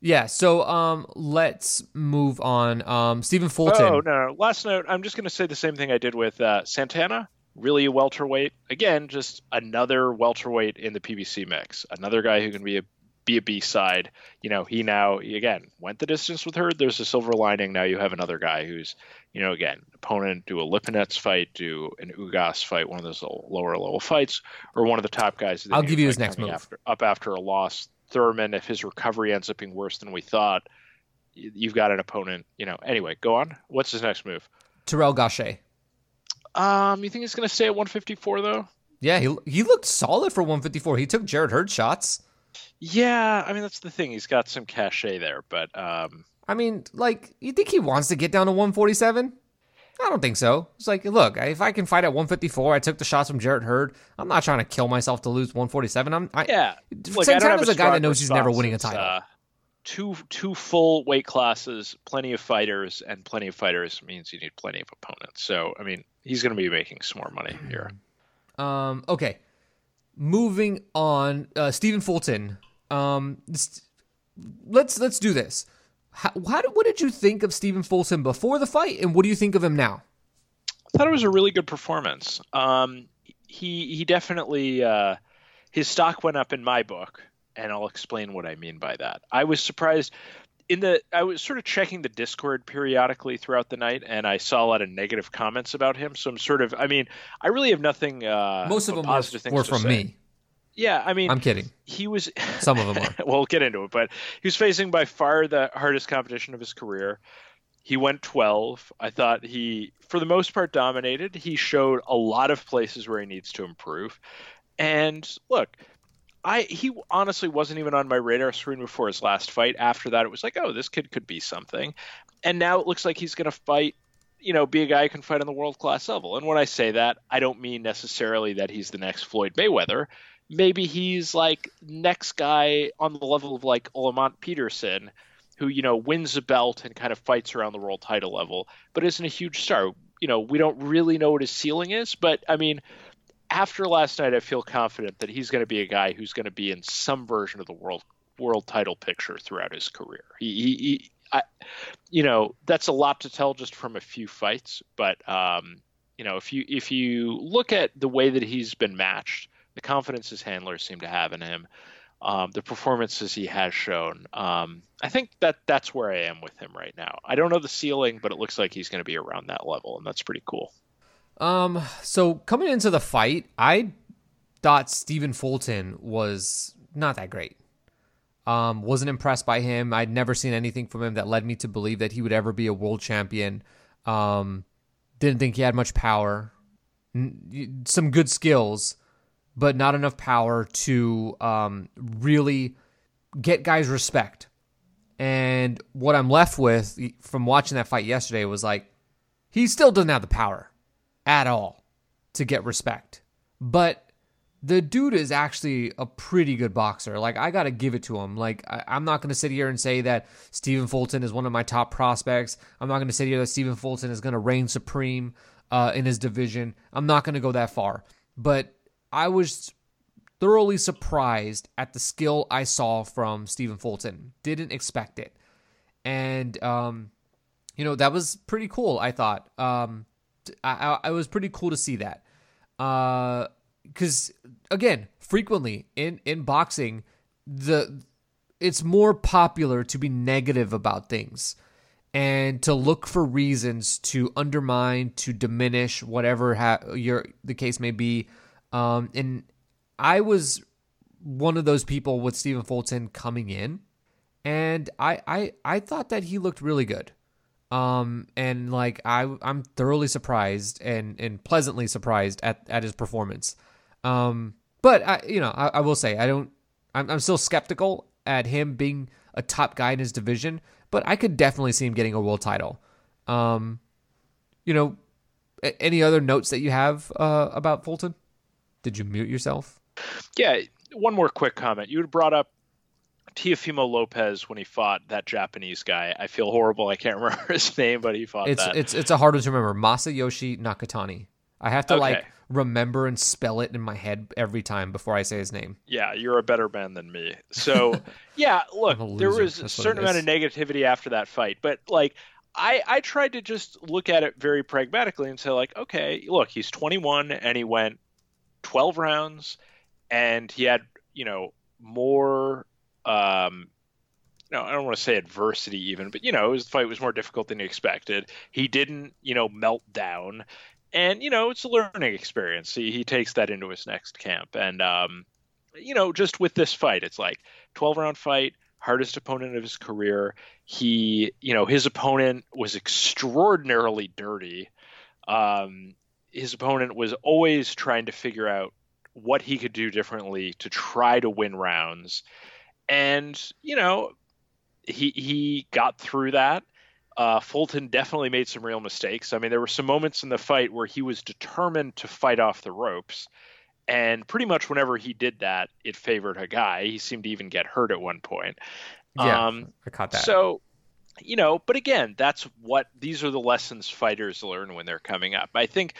Yeah. So um, let's move on. Um, Stephen Fulton. Oh no, no! Last note. I'm just going to say the same thing I did with uh, Santana. Really a welterweight. Again, just another welterweight in the PBC mix. Another guy who can be a be a B side. You know, he now again went the distance with her. There's a silver lining. Now you have another guy who's, you know, again, opponent do a Lipinets fight, do an Ugas fight, one of those lower level fights, or one of the top guys. I'll give you his next move. After, up after a loss. Thurman, if his recovery ends up being worse than we thought, you've got an opponent. You know. Anyway, go on. What's his next move? Terrell Gausha. Um, you think he's going to stay at 154 though? Yeah, he he looked solid for 154. He took Jarrett Hurd shots. Yeah, I mean that's the thing. He's got some cachet there, but um, I mean, like, you think he wants to get down to 147? I don't think so. It's like, look, if I can fight at 154, I took the shots from Jarrett Hurd. I'm not trying to kill myself to lose 147. I'm, I, yeah. Look, Santana's a, a guy that knows he's never winning a title. Uh, two two full weight classes, plenty of fighters, and plenty of fighters means you need plenty of opponents. So, I mean, he's going to be making some more money here. Um. Okay. Moving on, uh, Stephen Fulton um, let's let's do this. How, how what did you think of Stephen Fulton before the fight, and what do you think of him now? I thought it was a really good performance. Um, he he definitely uh, his stock went up in my book, and I'll explain what I mean by that. I was surprised in the I was sort of checking the Discord periodically throughout the night, and I saw a lot of negative comments about him. So I'm sort of I mean I really have nothing. Uh, Most of them positive were, were from say. me. Yeah, I mean, I'm kidding. He was some of them are. we'll get into it, but he was facing by far the hardest competition of his career. He went 12. I thought he, for the most part, dominated. He showed a lot of places where he needs to improve. And look, I he honestly wasn't even on my radar screen before his last fight. After that, it was like, oh, this kid could be something. And now it looks like he's going to fight you know, be a guy who can fight on the world class level. And when I say that, I don't mean necessarily that he's the next Floyd Mayweather maybe he's like next guy on the level of like Lamont Peterson, who you know wins a belt and kind of fights around the world title level, but isn't a huge star. You know, we don't really know what his ceiling is, but I mean, after last night, I feel confident that he's going to be a guy who's going to be in some version of the world world title picture throughout his career. He, he, he I, you know, that's a lot to tell just from a few fights, but um, you know, if you if you look at the way that he's been matched the confidence his handlers seem to have in him, um, the performances he has shown. Um, I think that that's where I am with him right now. I don't know the ceiling, but it looks like he's going to be around that level, and that's pretty cool. Um, so coming into the fight, I thought Stephen Fulton was not that great. Um, wasn't impressed by him. I'd never seen anything from him that led me to believe that he would ever be a world champion. Um, didn't think he had much power. Some good skills, but not enough power to um, really get guys respect. And what I'm left with from watching that fight yesterday was like, he still doesn't have the power at all to get respect. But the dude is actually a pretty good boxer. Like, I got to give it to him. Like, I, am not to sit here and say that Stephen Fulton is one of my top prospects. I'm not to sit here that Stephen Fulton is to reign supreme uh, in his division. I'm not to go that far. But I was thoroughly surprised at the skill I saw from Stephen Fulton. Didn't expect it. And, um, you know, that was pretty cool, I thought. Um, I, I, was pretty cool to see that. Because, uh, again, frequently in, in boxing, the it's more popular to be negative about things and to look for reasons to undermine, to diminish whatever ha- your the case may be um, and I was one of those people with Stephen Fulton coming in, and I I I thought that he looked really good. Um, and like I I'm thoroughly surprised and and pleasantly surprised at at his performance. Um, but I you know I, I will say I don't I'm, I'm still skeptical at him being a top guy in his division, but I could definitely see him getting a world title. Um, you know, any other notes that you have uh, about Fulton? Did you mute yourself? Yeah. One more quick comment. You brought up Teofimo Lopez when he fought that Japanese guy. I feel horrible. I can't remember his name, but he fought it's, that. It's it's a hard one to remember. Masayoshi Nakatani. I have to okay. like remember and spell it in my head every time before I say his name. Yeah, you're a better man than me. So yeah, look, there was That's a certain amount of negativity after that fight, but like I, I tried to just look at it very pragmatically and say like, okay, look, he's 21 and he went 12 rounds and he had, you know, more um, no, I don't want to say adversity even, but you know, his fight was more difficult than he expected. He didn't, you know, melt down, and you know, it's a learning experience. He he takes that into his next camp, and um, you know, just with this fight, it's like twelve round fight, hardest opponent of his career. He, you know, his opponent was extraordinarily dirty. Um, his opponent was always trying to figure out what he could do differently to try to win rounds. And, you know, he he got through that. Uh, Fulton definitely made some real mistakes. I mean, there were some moments in the fight where he was determined to fight off the ropes, and pretty much whenever he did that, it favored a guy. He seemed to even get hurt at one point. Yeah, um, I caught that. So, you know, but again, that's what these are the lessons fighters learn when they're coming up. I think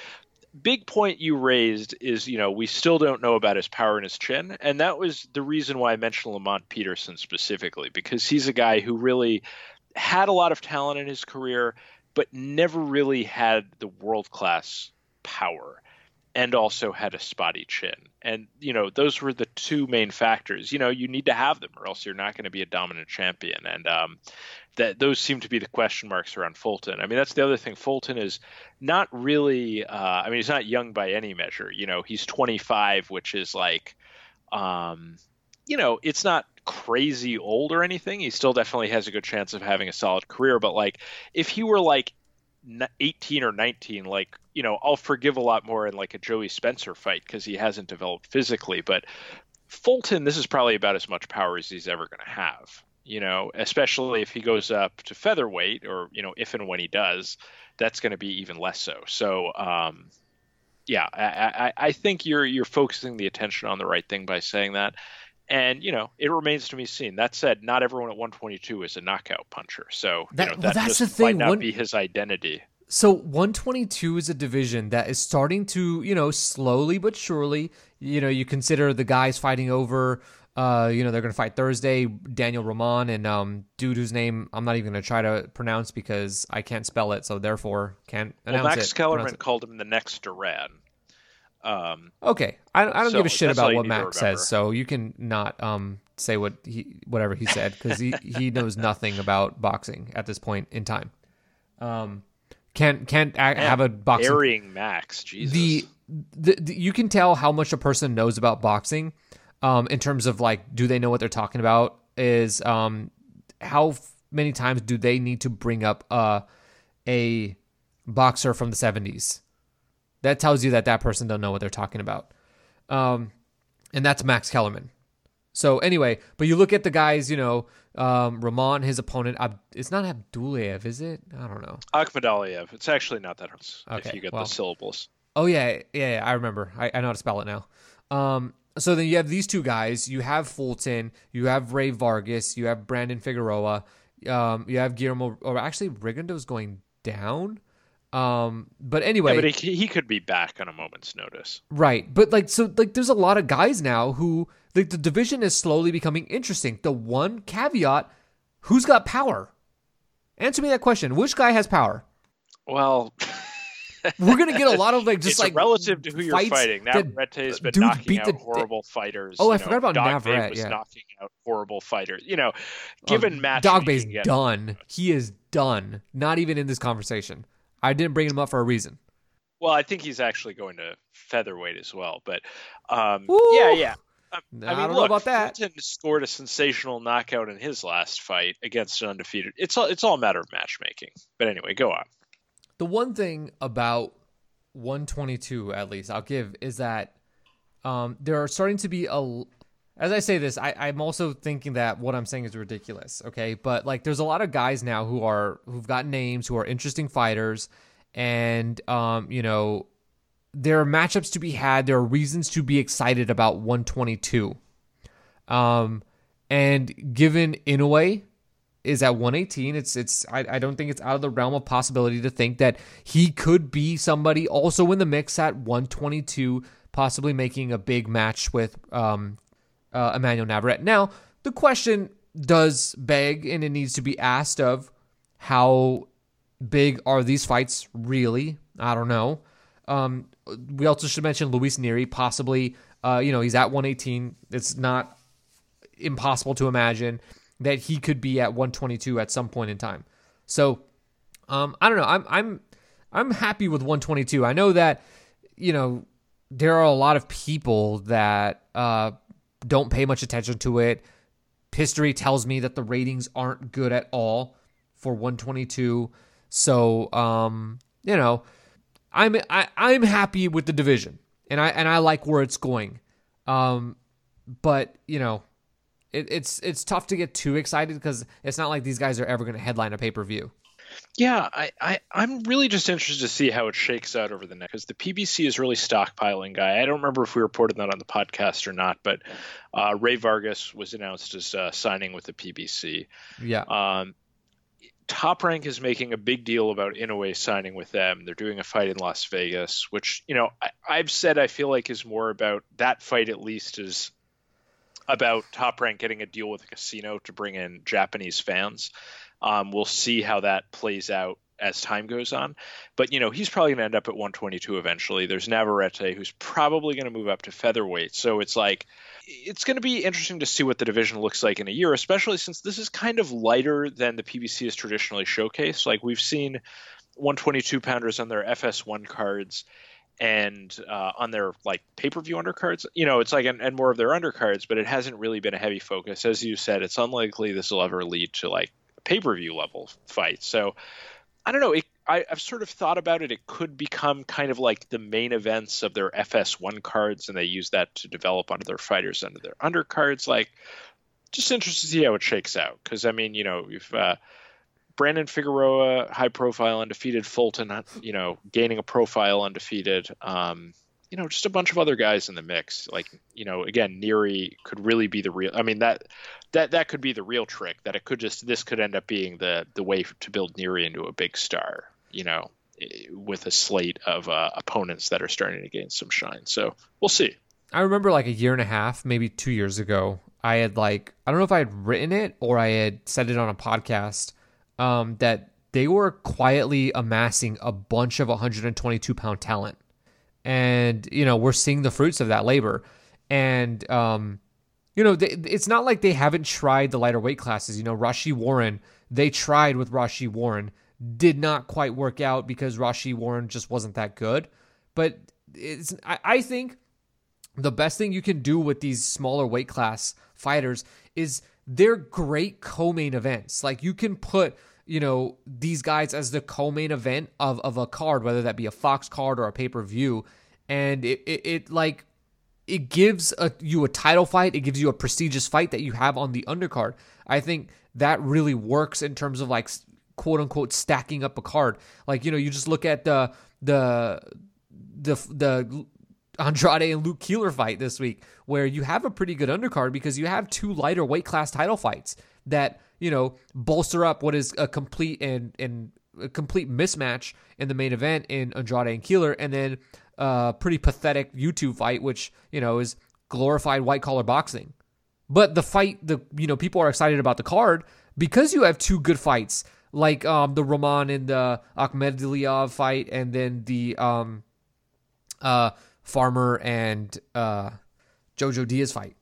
big point you raised is you know we still don't know about his power and his chin and that was the reason why i mentioned lamont peterson specifically because he's a guy who really had a lot of talent in his career but never really had the world class power and also had a spotty chin. And you know those were the two main factors. You know you need to have them or else you're not going to be a dominant champion. And um, that those seem to be the question marks around Fulton. I mean, that's the other thing. Fulton is not really. Uh, I mean, he's not young by any measure. You know, he's 25, which is like, um, you know, it's not crazy old or anything. He still definitely has a good chance of having a solid career. But like, if he were like 18 or 19, like you know, I'll forgive a lot more in like a Joey Spencer fight because he hasn't developed physically. But Fulton, this is probably about as much power as he's ever going to have you know, especially if he goes up to featherweight or, you know, if and when he does, that's going to be even less so. So, um, yeah, I, I, I think you're you're focusing the attention on the right thing by saying that. And you know, it remains to be seen. That said, not everyone at 122 is a knockout puncher, so that, you know, that well, that's the thing. might not One, be his identity. So 122 is a division that is starting to, you know, slowly but surely. You know, you consider the guys fighting over uh, you know, they're going to fight Thursday. Daniel Roman and um, dude whose name I'm not even going to try to pronounce because I can't spell it, so therefore can't announce well, Max it. Kellerman called him the next Duran. Um, okay, I, I don't so give a shit about what Max says, so you can not um, say what he whatever he said because he, he knows nothing about boxing at this point in time. Um, can't can't Man, have a boxing burying Max. Jesus. The, the, the you can tell how much a person knows about boxing um, in terms of like, do they know what they're talking about? Is um, how many times do they need to bring up uh, a boxer from the 70s? That tells you that that person don't know what they're talking about. Um, and that's Max Kellerman. So anyway, but you look at the guys, you know, um, Roman, his opponent, Ab- it's not Abdulayev, is it? I don't know. Akhmadaliev. It's actually not that hard okay, if you get well, the syllables. Oh yeah, yeah, yeah I remember. I, I know how to spell it now. Um, so then you have these two guys. You have Fulton. You have Rey Vargas. You have Brandon Figueroa. Um, you have Guillermo. Or actually, Rigondeaux's going down. Um, but anyway, yeah, but he, he could be back on a moment's notice, right? But like, so like, there's a lot of guys now who like the division is slowly becoming interesting. The one caveat: who's got power? Answer me that question. Which guy has power? Well. we're gonna get a lot of like just it's like relative to who you're fighting. Navarrete has been knocking out horrible the, fighters. Oh, I know, forgot about Dog Navarrete. was yeah. knocking out horrible fighters. You know, given um, match, Dogboe's done. He is done. Not even in this conversation. I didn't bring him up for a reason. Well, I think he's actually going to featherweight as well. But um, yeah, yeah. I, mean, I don't look, know about that. Fulton scored a sensational knockout in his last fight against an undefeated. It's all it's all a matter of matchmaking. But anyway, go on. The one thing about 122, at least, I'll give is that um, there are starting to be a. As I say this, I, I'm also thinking that what I'm saying is ridiculous. Okay, but like, there's a lot of guys now who are who've got names, who are interesting fighters, and um, you know, there are matchups to be had. There are reasons to be excited about 122. Um, and given Inoue is at 118. It's it's I, I don't think it's out of the realm of possibility to think that he could be somebody also in the mix at 122, possibly making a big match with um, uh, Emanuel Navarrete. Now the question does beg, and it needs to be asked of how big are these fights really? I don't know. Um, we also should mention Luis Nery, possibly. Uh, you know, he's at 118. It's not impossible to imagine that he could be at 122 at some point in time. So, um, I don't know. I'm I'm I'm happy with 122. I know that you know there are a lot of people that uh, don't pay much attention to it. History tells me that the ratings aren't good at all for 122. So, um, you know, I'm I, I'm happy with the division, and I and I like where it's going. Um, but you know, it, it's it's tough to get too excited because it's not like these guys are ever going to headline a pay per view. Yeah, I, I I'm really just interested to see how it shakes out over the next because the PBC is really stockpiling guy. I don't remember if we reported that on the podcast or not, but uh, Rey Vargas was announced as uh, signing with the PBC. Yeah. Um, Top Rank is making a big deal about Inoue signing with them. They're doing a fight in Las Vegas, which you know I, have said I feel like is more about that fight at least is about Top Rank getting a deal with a casino to bring in Japanese fans. Um, we'll see how that plays out as time goes on. But you know he's probably going to end up at 122 eventually. There's Navarrete who's probably going to move up to featherweight. So it's like it's going to be interesting to see what the division looks like in a year, especially since this is kind of lighter than the PBC has traditionally showcased. Like we've seen 122 pounders on their FS1 cards and uh, on their like pay-per-view undercards you know it's like and, and more of their undercards but it hasn't really been a heavy focus as you said it's unlikely this will ever lead to like pay-per-view level fight so i don't know it, I, have sort of thought about it. It could become kind of like the main events of their FS1 cards, and they use that to develop onto their fighters under their undercards. Like, just interested to see how it shakes out. Because I mean, you know, if uh, Brandon Figueroa, high profile, undefeated, Fulton, you know, gaining a profile, undefeated. Um, you know, just a bunch of other guys in the mix. Like, you know, again, Nery could really be the real. I mean, that that that could be the real trick. That it could just this could end up being the the way to build Nery into a big star you know, with a slate of uh, opponents that are starting to gain some shine. So we'll see. I remember like a year and a half, maybe two years ago, I had like I don't know if I had written it or I had said it on a podcast um, that they were quietly amassing a bunch of 122 pound talent, and you know we're seeing the fruits of that labor, and um, you know they, it's not like they haven't tried the lighter weight classes. You know, Rau'shee Warren, they tried with Rau'shee Warren did not quite work out because Rau'shee Warren just wasn't that good. But it's I, I think the best thing you can do with these smaller weight class fighters is they're great co-main events. Like you can put you know these guys as the co-main event of, of a card, whether that be a Fox card or a pay per view, and it, it, it like it gives a, you a title fight. It gives you a prestigious fight that you have on the undercard. I think that really works in terms of like quote unquote stacking up a card. Like you know, you just look at the the the the Andrade and Luke Keeler fight this week, where you have a pretty good undercard because you have two lighter weight class title fights that you know bolster up what is a complete and and complete mismatch in the main event in Andrade and Keeler, and then a pretty pathetic YouTube fight, which you know is glorified white collar boxing. But the fight, the you know people are excited about the card because you have two good fights like um, the Roman and the Akhmadaliev fight, and then the um, uh, Farmer and uh, Jojo Diaz fight.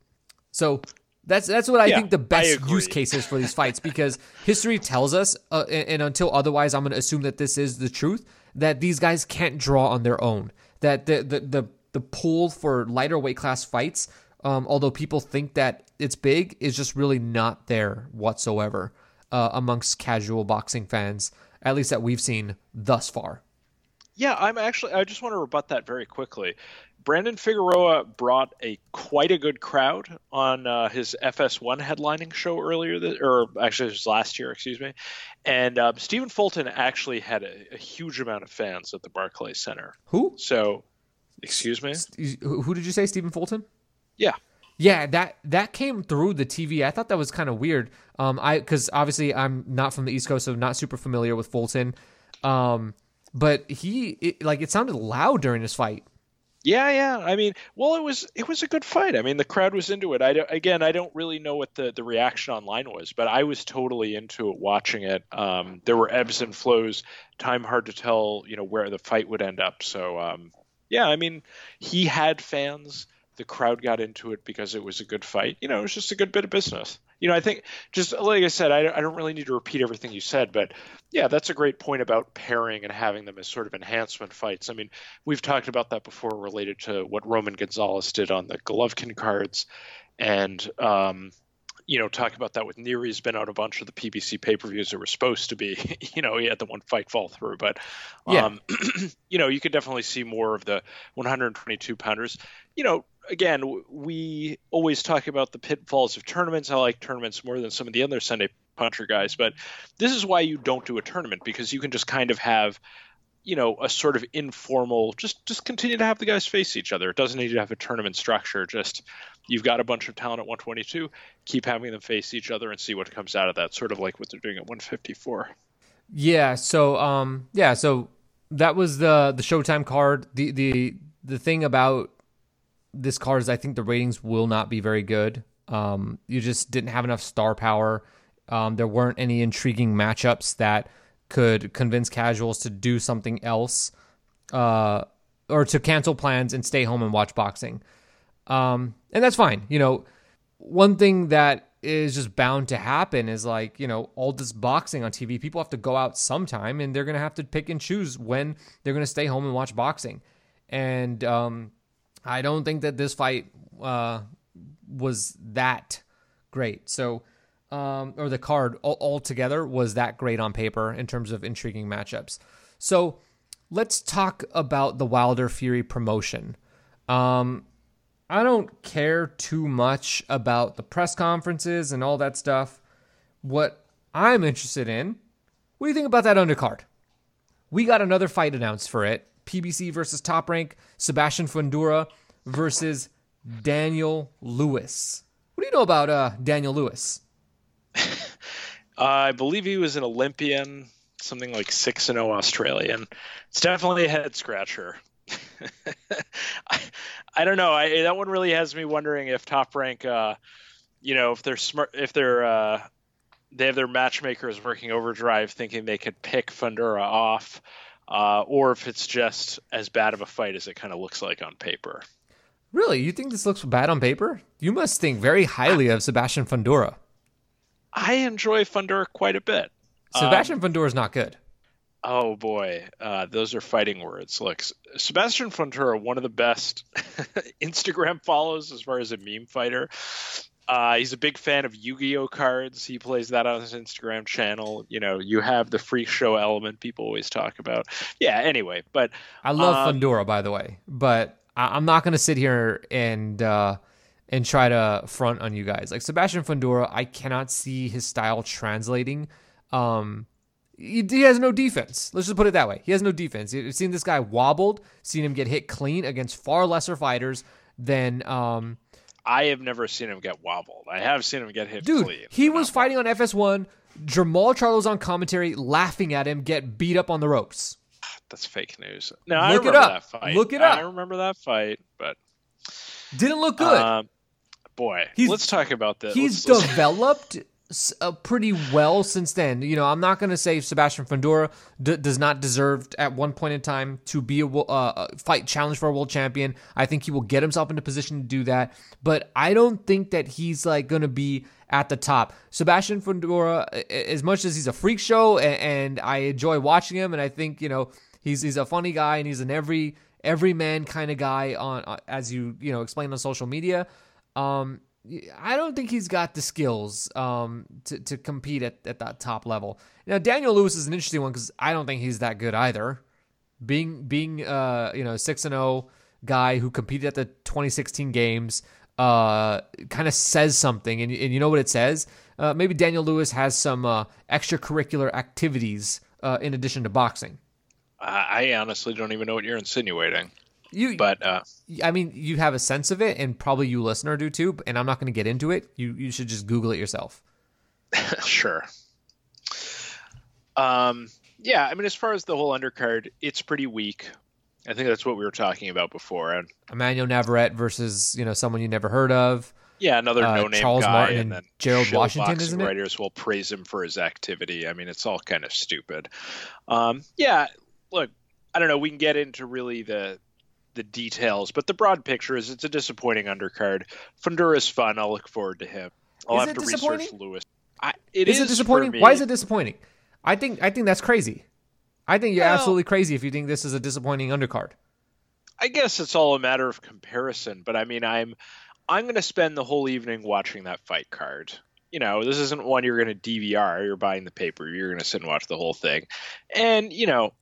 So that's that's what I yeah, think the best use cases for these fights because history tells us, uh, and, and, until otherwise, I'm going to assume that this is the truth that these guys can't draw on their own. That the the the, the pool for lighter weight class fights, um, although people think that it's big, is just really not there whatsoever uh, amongst casual boxing fans, at least that we've seen thus far. Yeah, I'm actually. I just want to rebut that very quickly. Brandon Figueroa brought a quite a good crowd on uh, his FS1 headlining show earlier, this, or actually it was last year, excuse me. And um, Stephen Fulton actually had a, a, huge amount of fans at the Barclays Center. Who? So, excuse me. Who did you say, Stephen Fulton? Yeah. Yeah, that that came through the TV. I thought that was kind of weird. Um, I because obviously I'm not from the East Coast, so not super familiar with Fulton. Um, but he it, like it sounded loud during his fight. Yeah, yeah. I mean, well, it was it was a good fight. I mean, the crowd was into it. I don't, again, I don't really know what the the reaction online was, but I was totally into it, watching it. Um, there were ebbs and flows. Time hard to tell, you know, where the fight would end up. So, um, yeah, I mean, he had fans the crowd got into it because it was a good fight. You know, it was just a good bit of business. You know, I think just like I said, I, I don't really need to repeat everything you said, but yeah, that's a great point about pairing and having them as sort of enhancement fights. I mean, we've talked about that before related to what Roman Gonzalez did on the Golovkin cards, and um, you know, talk about that with Nery. He's been on a bunch of the PBC pay per views that were supposed to be. You know, he had the one fight fall through, but um, yeah. you know, you could definitely see more of the 122 pounders. You know, again, we always talk about the pitfalls of tournaments. I like tournaments more than some of the other Sunday puncher guys, but this is why you don't do a tournament because you can just kind of have you know a sort of informal just just continue to have the guys face each other. It doesn't need to have a tournament structure. Just you've got a bunch of talent at 122 keep having them face each other and see what comes out of that sort of like what they're doing at 154 yeah so um yeah so that was the the showtime card. The the the thing about this card is i think the ratings will not be very good um you just didn't have enough star power um there weren't any intriguing matchups that could convince casuals to do something else uh, or to cancel plans and stay home and watch boxing. Um, and that's fine. You know, one thing that is just bound to happen is like, you know, all this boxing on TV, people have to go out sometime and they're going to have to pick and choose when they're going to stay home and watch boxing. And um, I don't think that this fight uh, was that great. So, um, or the card altogether was that great on paper in terms of intriguing matchups. So let's talk about the Wilder Fury promotion. Um, I don't care too much about the press conferences and all that stuff. What I'm interested in, what do you think about that undercard? We got another fight announced for it PBC versus Top Rank, Sebastian Fundora versus Daniel Lewis. What do you know about uh, Daniel Lewis? I believe he was an Olympian, something like six and zero oh Australian. It's definitely a head scratcher. I, I, don't know. I, that one really has me wondering if Top Rank, uh, you know, if they're smart, if they're uh, they have their matchmakers working overdrive, thinking they could pick Fundora off, uh, or if it's just as bad of a fight as it kind of looks like on paper. Really, you think this looks bad on paper? You must think very highly of Sebastian Fundora. I enjoy Fundora quite a bit. Sebastian um, Fundora is not good. Oh boy, uh, those are fighting words. Look, Sebastian Fundora, one of the best Instagram follows as far as a meme fighter. Uh, he's a big fan of Yu-Gi-Oh cards. He plays that on his Instagram channel. You know, you have the freak show element people always talk about. Yeah. Anyway, but I love um, Fundora, by the way, but I- am not going to sit here and uh, and try to front on you guys. Like Sebastian Fundora, I cannot see his style translating. Um, he, he, has no defense. Let's just put it that way. He has no defense. You've seen this guy wobbled, seen him get hit clean against far lesser fighters than. Um, I have never seen him get wobbled. I have seen him get hit Dude, clean. He was fighting on FS1. Jermall Charlo's on commentary, laughing at him get beat up on the ropes. That's fake news. No, I Look remember it up. that fight. Look it up. I remember that fight, but didn't look good. Um, boy, he's, let's talk about this. He's let's, developed uh, pretty well since then. You know, I'm not going to say Sebastian Fundora d- does not deserve at one point in time to be a uh, fight challenge for a world champion. I think he will get himself into position to do that, but I don't think that he's like going to be at the top. Sebastian Fundora, as much as he's a freak show and, and I enjoy watching him, and I think you know he's he's a funny guy and he's an every every man kind of guy on uh, as you you know explained on social media. Um, I don't think he's got the skills um, to, to compete at, at that top level. Now, Daniel Lewis is an interesting one because I don't think he's that good either. Being being uh, you know six and zero oh guy who competed at the 2016 games uh, kind of says something, and, and you know what it says? Uh, maybe Daniel Lewis has some uh, extracurricular activities uh, in addition to boxing. I honestly don't even know what you're insinuating. You, but uh, I mean, you have a sense of it, and probably you listener do too. And I'm not going to get into it. You you should just Google it yourself. sure. Um. Yeah. I mean, as far as the whole undercard, it's pretty weak. I think that's what we were talking about before. And Emanuel Navarrete versus you know someone you never heard of. Yeah, another uh, no-name Charles guy, Martin and, and Gerald Washington, isn't it? Writers will praise him for his activity. I mean, it's all kind of stupid. Um, yeah, look, I don't know. We can get into really the the details, but the broad picture is it's a disappointing undercard. Fundora's fun. I'll look forward to him. I'll Is have to research? Lewis. I, it is is it disappointing? Why is it disappointing? I think I think that's crazy. I think you're Well- absolutely crazy if you think this is a disappointing undercard. I guess it's all a matter of comparison, but I mean, I'm I'm going to spend the whole evening watching that fight card. You know, this isn't one you're going to DVR. You're buying the paper. You're going to sit and watch the whole thing. And you know,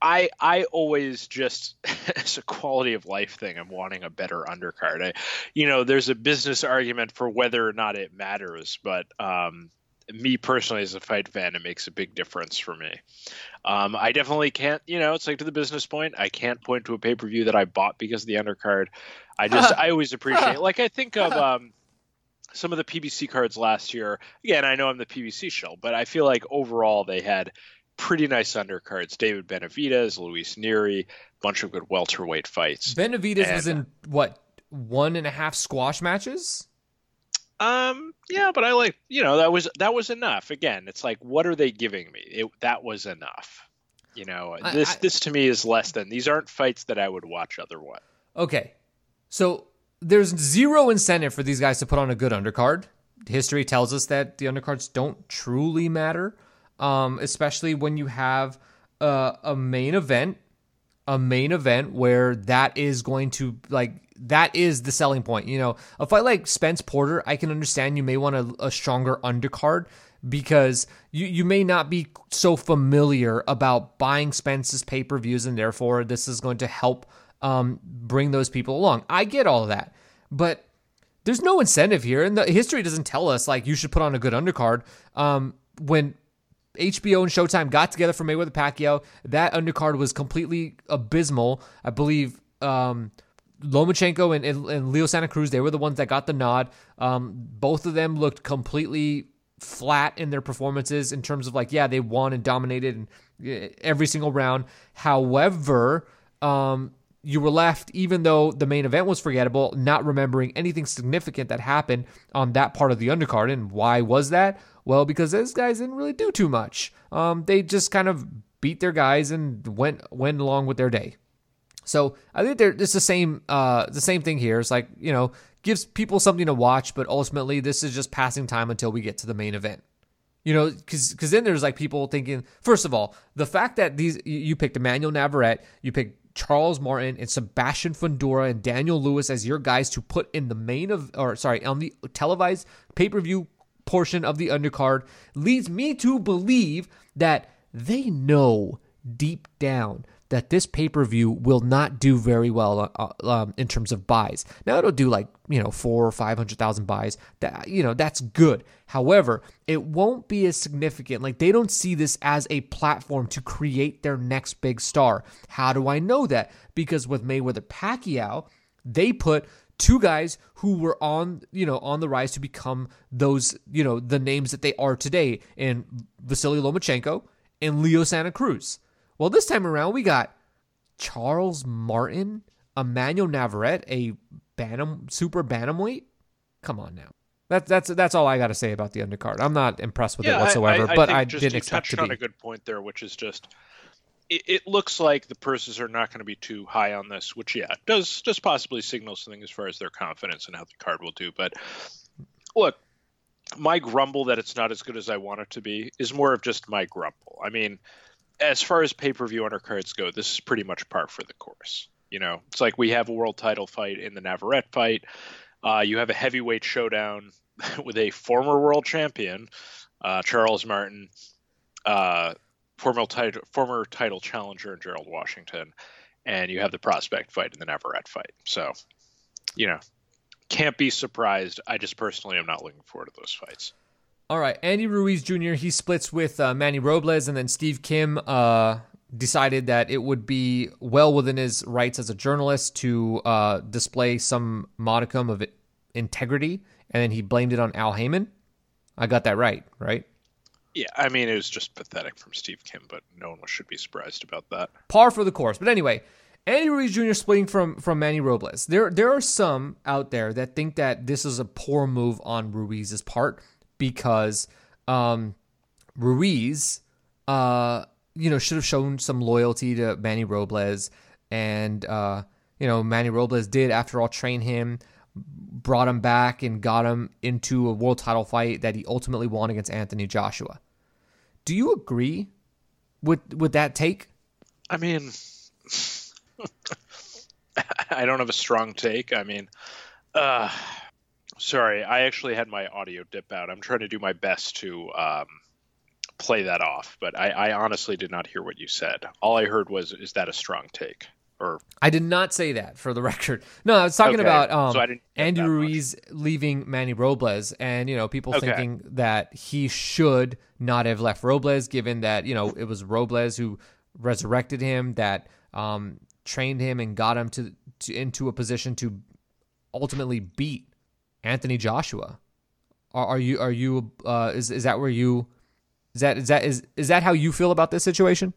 I I always just as a quality of life thing, I'm wanting a better undercard. I, you know, there's a business argument for whether or not it matters, but um, me personally as a fight fan, it makes a big difference for me. Um, I definitely can't, you know, it's like to the business point. I can't point to a pay per view that I bought because of the undercard. I just, I always appreciate, like, I think of um, some of the PBC cards last year. Again, I know I'm the PBC shell, but I feel like overall they had pretty nice undercards. David Benavidez, Luis Nery, bunch of good welterweight fights. Benavidez was in what one and a half squash matches. Um, yeah, but I like, you know, that was that was enough. Again, it's like, what are they giving me? It, that was enough. You know, I- this I- this to me is less than. These aren't fights that I would watch otherwise. Okay, so there's zero incentive for these guys to put on a good undercard. History tells us that the undercards don't truly matter, um, especially when you have uh, a main event, a main event where that is going to like that is the selling point. You know, a fight like Spence Porter, I can understand you may want a, a stronger undercard because you, you may not be so familiar about buying Spence's pay per views, and therefore this is going to help um, bring those people along. I get all of that, but there's no incentive here, and the history doesn't tell us like you should put on a good undercard. Um, when HBO and Showtime got together for Mayweather Pacquiao, that undercard was completely abysmal. I believe um, Lomachenko and, and, and Leo Santa Cruz, they were the ones that got the nod. Um, both of them looked completely flat in their performances in terms of like, yeah, they won and dominated and, uh, every single round. However, um, you were left, even though the main event was forgettable, not remembering anything significant that happened on that part of the undercard. And why was that? Well, because those guys didn't really do too much. Um, they just kind of beat their guys and went went along with their day. So I think there it's the same uh the same thing here. It's like, you know, gives people something to watch, but ultimately this is just passing time until we get to the main event. You know, because because then there's like people thinking. First of all, the fact that these you you picked Emanuel Navarrete, you picked Charles Martin and Sebastian Fundora and Daniel Lewis as your guys to put in the main of or sorry on the televised pay per view portion of the undercard leads me to believe that they know deep down that this pay per view will not do very well uh, um, in terms of buys. Now it'll do like you know four or five hundred thousand buys. That you know that's good. However, it won't be as significant. Like they don't see this as a platform to create their next big star. How do I know that? Because with Mayweather Pacquiao, they put two guys who were on you know on the rise to become those you know the names that they are today in Vasily Lomachenko and Leo Santa Cruz. Well, this time around we got Charles Martin, Emanuel Navarrete, a bantam super bantamweight. Come on now. That's that's that's all I got to say about the undercard. I'm not impressed with it whatsoever, but think I just didn't you expect touched to on be. a good point there, which is just it, it looks like the purses are not going to be too high on this, which yeah does does possibly signal something as far as their confidence and how the card will do. But look, my grumble that it's not as good as I want it to be is more of just my grumble. I mean, as far as pay per view undercards go, this is pretty much par for the course. You know, it's like we have a world title fight in the Navarrete fight. Uh, you have a heavyweight showdown with a former world champion, uh, Charles Martin, uh, former title former title challenger in Gerald Washington, and you have the prospect fight in the Navarrete fight. So, you know, can't be surprised. I just personally am not looking forward to those fights. All right, Andy Ruiz Jr. He splits with uh, Manny Robles, and then Steve Kim uh, decided that it would be well within his rights as a journalist to uh, display some modicum of integrity, and then he blamed it on Al Haymon. I got that right, right? Yeah, I mean it was just pathetic from Steve Kim, but no one should be surprised about that. Par for the course. But anyway, Andy Ruiz Jr. splitting from from Manny Robles. There there are some out there that think that this is a poor move on Ruiz's part because um, Ruiz, uh, you know, should have shown some loyalty to Manny Robles and uh, you know, Manny Robles did, after all, train him, brought him back, and got him into a world title fight that he ultimately won against Anthony Joshua. Do you agree with with that take? I mean, I don't have a strong take. I mean, uh, sorry, I actually had my audio dip out. I'm trying to do my best to um, play that off, but I, I honestly did not hear what you said. All I heard was, "Is that a strong take?" Or I did not say that for the record. No, I was talking Okay, about um, so I didn't get Andy that much. Ruiz leaving Manny Robles, and you know people Okay. thinking that he should not have left Robles, given that you know it was Robles who resurrected him, that um, trained him and got him to, to into a position to ultimately beat Anthony Joshua. Are, are you are you uh, is is that where you is that is that is is that how you feel about this situation?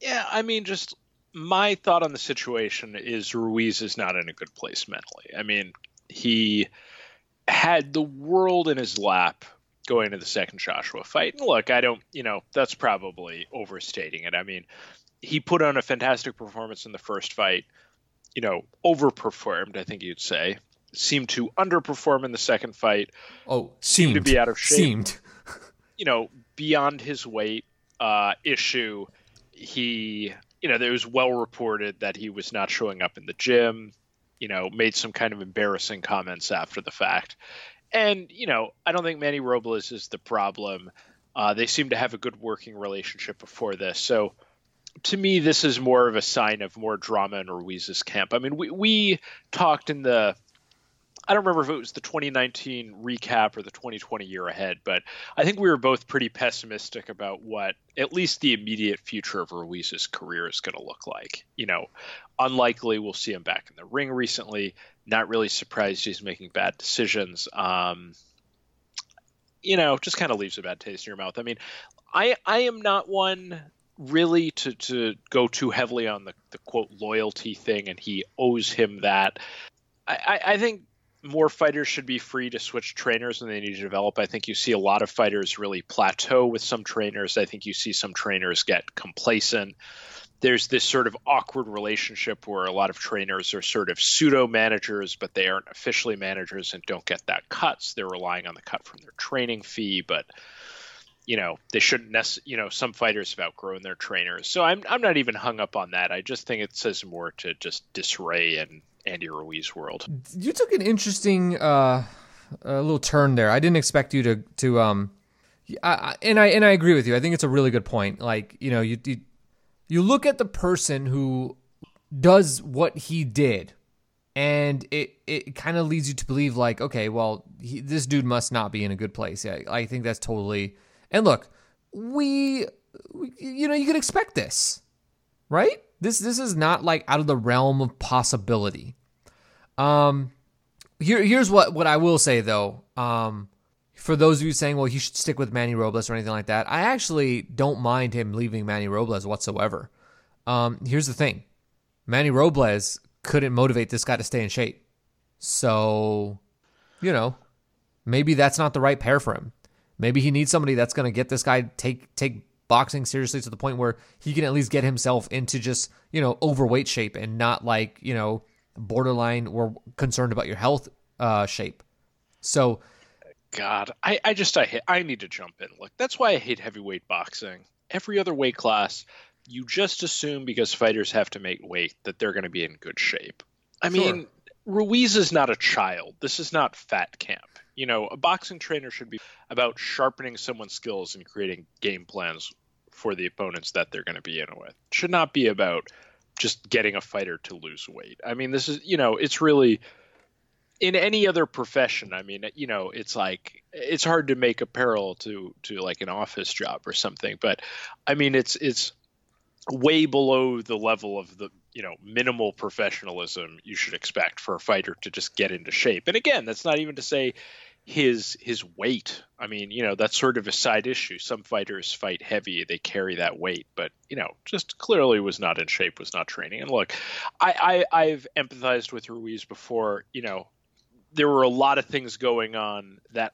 Yeah, I mean, just my thought on the situation is Ruiz is not in a good place mentally. I mean, he had the world in his lap going into the second Joshua fight. And look, I don't, you know, that's probably overstating it. I mean, he put on a fantastic performance in the first fight, you know, overperformed, I think you'd say. Seemed to underperform in the second fight. Oh, Seemed to be out of shape. Seemed. you know, beyond his weight uh, issue, he, you know, it was well reported that he was not showing up in the gym, you know, made some kind of embarrassing comments after the fact. And, you know, I don't think Manny Robles is the problem. Uh, they seem to have a good working relationship before this. So to me, this is more of a sign of more drama in Ruiz's camp. I mean, we, we talked in the I don't remember if it was the 2019 recap or the 2020 year ahead, but I think we were both pretty pessimistic about what at least the immediate future of Ruiz's career is going to look like. You know, unlikely we'll see him back in the ring recently. Not really surprised he's making bad decisions. Um, you know, just kind of leaves a bad taste in your mouth. I mean, I I am not one really to to go too heavily on the, the quote loyalty thing, and he owes him that. I, I, I think more fighters should be free to switch trainers when they need to develop. I think you see a lot of fighters really plateau with some trainers. I think you see some trainers get complacent. There's this sort of awkward relationship where a lot of trainers are sort of pseudo managers, but they aren't officially managers and don't get that cuts. They're relying on the cut from their training fee, but you know they shouldn't necessarily. You know, some fighters have outgrown their trainers, so I'm I'm not even hung up on that. I just think it says more to just disarray and Andy Ruiz world. You took an interesting uh, little turn there. I didn't expect you to to um, I, and I and I agree with you. I think it's a really good point. Like you know, you you, you look at the person who does what he did, and it it kind of leads you to believe like, okay, well, he, this dude must not be in a good place. Yeah, I think that's totally. And look, we, we you know, you could expect this, right? This this is not like out of the realm of possibility. Um, here here's what what I will say though. Um, for those of you saying, well, he should stick with Manny Robles or anything like that, I actually don't mind him leaving Manny Robles whatsoever. Um, here's the thing, Manny Robles couldn't motivate this guy to stay in shape, so you know maybe that's not the right pair for him. Maybe he needs somebody that's going to get this guy take take boxing seriously to the point where he can at least get himself into just you know overweight shape and not like you know borderline or concerned about your health uh, shape. So God, I, I just I hate, I need to jump in. Look, that's why I hate heavyweight boxing. Every other weight class, you just assume because fighters have to make weight that they're going to be in good shape. I Sure. mean, Ruiz is not a child. This is not fat camp. You know, a boxing trainer should be about sharpening someone's skills and creating game plans for the opponents that they're going to be in with. Should not be about just getting a fighter to lose weight. I mean, this is, you know, it's really in any other profession i mean you know it's like it's hard to make a parallel to to like an office job or something but i mean it's it's way below the level of the you know minimal professionalism you should expect for a fighter to just get into shape and again that's not even to say his his weight. I mean you know that's sort of a side issue. Some fighters fight heavy they carry that weight but you know just clearly was not in shape was not training. And look i, I i've empathized with ruiz before you know there were a lot of things going on that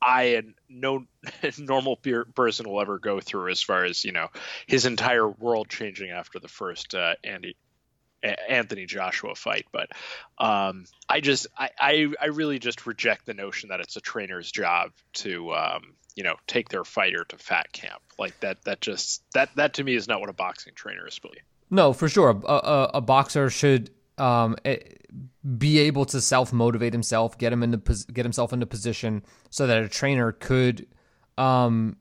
I and no normal person will ever go through as far as you know his entire world changing after the first uh, Andy Anthony Joshua fight. But um, I just I, I, I really just reject the notion that it's a trainer's job to um, you know take their fighter to fat camp like that. That just that that to me is not what a boxing trainer is supposed. No, for sure. A, a, a boxer should um, eh, be able to self motivate himself, get him into get himself into position so that a trainer could, um,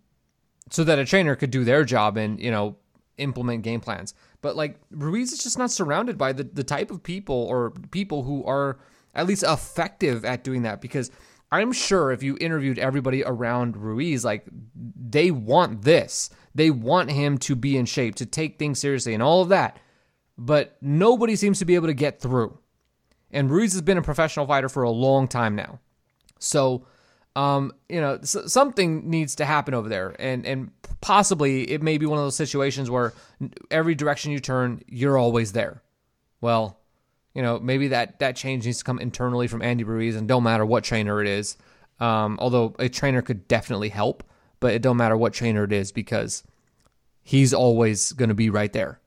so that a trainer could do their job and you know implement game plans. But like Ruiz is just not surrounded by the the type of people or people who are at least effective at doing that because I'm sure if you interviewed everybody around Ruiz, like they want this. They want him to be in shape, to take things seriously, and all of that. But nobody seems to be able to get through. And Ruiz has been a professional fighter for a long time now. So, um, you know, something needs to happen over there. And, and possibly it may be one of those situations where every direction you turn, you're always there. Well, you know, maybe that, that change needs to come internally from Andy Ruiz and don't matter what trainer it is. Um, although a trainer could definitely help, but it don't matter what trainer it is because he's always going to be right there.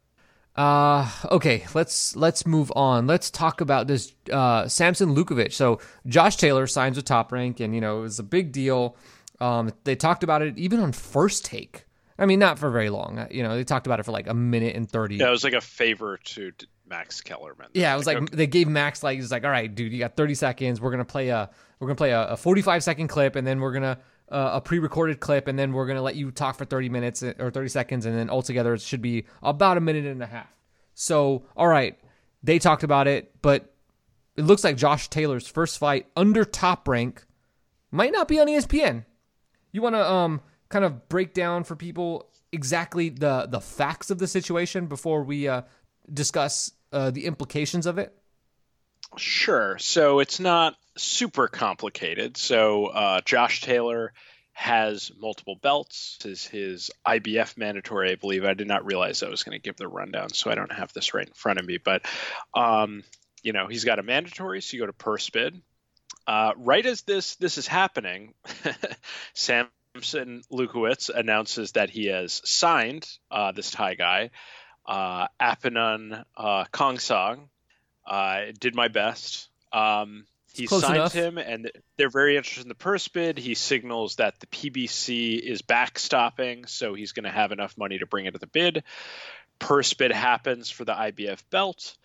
Uh, okay, let's let's move on. Let's talk about this uh, Sampson Lewkowicz. So Josh Taylor signs with Top Rank, and you know it was a big deal. Um, they talked about it even on First Take. I mean, not for very long. You know, they talked about it for like a minute and thirty. Yeah, it was like a favor to Max Kellerman. Yeah, it was like, like okay. they gave Max like he's like, all right, dude, you got thirty seconds. We're gonna play a we're gonna play a, a forty-five second clip, and then we're gonna uh, a pre-recorded clip, and then we're gonna let you talk for 30 minutes uh, or 30 seconds, and then altogether it should be about a minute and a half. So, all right, they talked about it, but it looks like Josh Taylor's first fight under top rank might not be on ESPN. You want to um kind of break down for people exactly the the facts of the situation before we uh, discuss uh, the implications of it? Sure. So it's not super complicated. So uh, Josh Taylor has multiple belts. Is his IBF mandatory, I believe. I did not realize I was going to give the rundown, so I don't have this right in front of me. But, um, you know, he's got a mandatory, so you go to purse bid. Uh, right as this this is happening, Sampson Lewkowicz announces that he has signed uh, this Thai guy, uh, Apinun uh, Khongsong. I did my best. Um, he Close signs enough. him, and they're very interested in the purse bid. He signals that the PBC is backstopping, so he's going to have enough money to bring it to the bid. Purse bid happens for the IBF belt.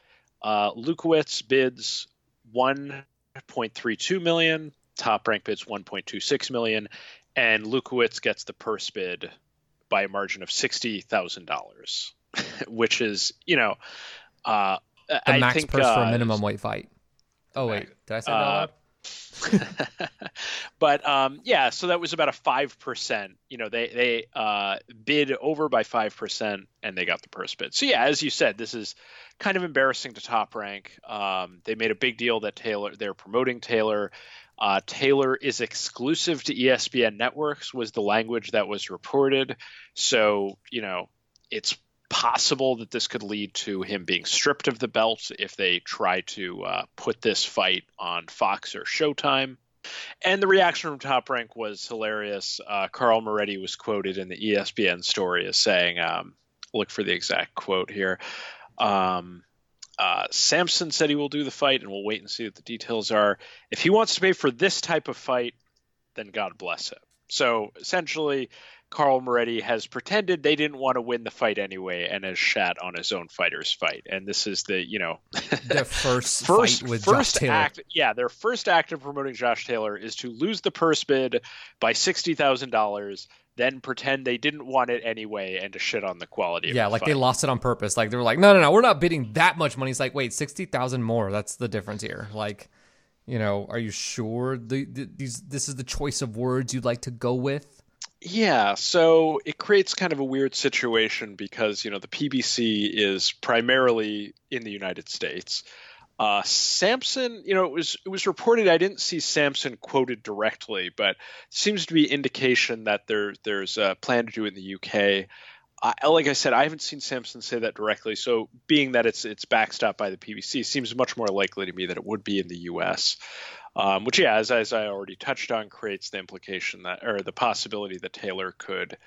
Uh, Lewkowicz bids 1.32 million. Top rank bids 1.26 million, and Lewkowicz gets the purse bid by a margin of sixty thousand dollars, which is you know uh, the I max think, purse uh, for a uh, minimum weight fight. Oh wait, did I say uh, that? but um, yeah, so that was about a five percent. You know, they they uh, bid over by five percent, and they got the purse bid. So yeah, as you said, this is kind of embarrassing to Top Rank. Um, they made a big deal that Taylor they're promoting Taylor. Uh, Taylor is exclusive to ESPN networks was the language that was reported. So you know, it's possible that this could lead to him being stripped of the belt if they try to uh, put this fight on Fox or Showtime. And the reaction from Top Rank was hilarious. Uh, Carl Moretti was quoted in the ESPN story as saying, um, look for the exact quote here. Um, uh, Sampson said he will do the fight, and we'll wait and see what the details are. If he wants to pay for this type of fight, then God bless him. So essentially, Carl Moretti has pretended they didn't want to win the fight anyway and has shat on his own fighter's fight. And this is the, you know, the first first with first Josh act. Yeah, their first act of promoting Josh Taylor is to lose the purse bid by sixty thousand dollars, then pretend they didn't want it anyway and to shit on the quality. Yeah, the like fight. they lost it on purpose. Like they were like, no, no, no, we're not bidding that much money. It's like, wait, sixty thousand more. That's the difference here. Like. You know, are you sure the, the, these this is the choice of words you'd like to go with? Yeah, so it creates kind of a weird situation because you know the PBC is primarily in the United States. Uh, Sampson, you know, it was it was reported. I didn't see Sampson quoted directly, but seems to be indication that there there's a plan to do it in the UK. Uh, like I said, I haven't seen Sampson say that directly. So, being that it's it's backstopped by the PBC, seems much more likely to me that it would be in the U.S um, which yeah, as, as I already touched on, creates the implication that or the possibility that Taylor could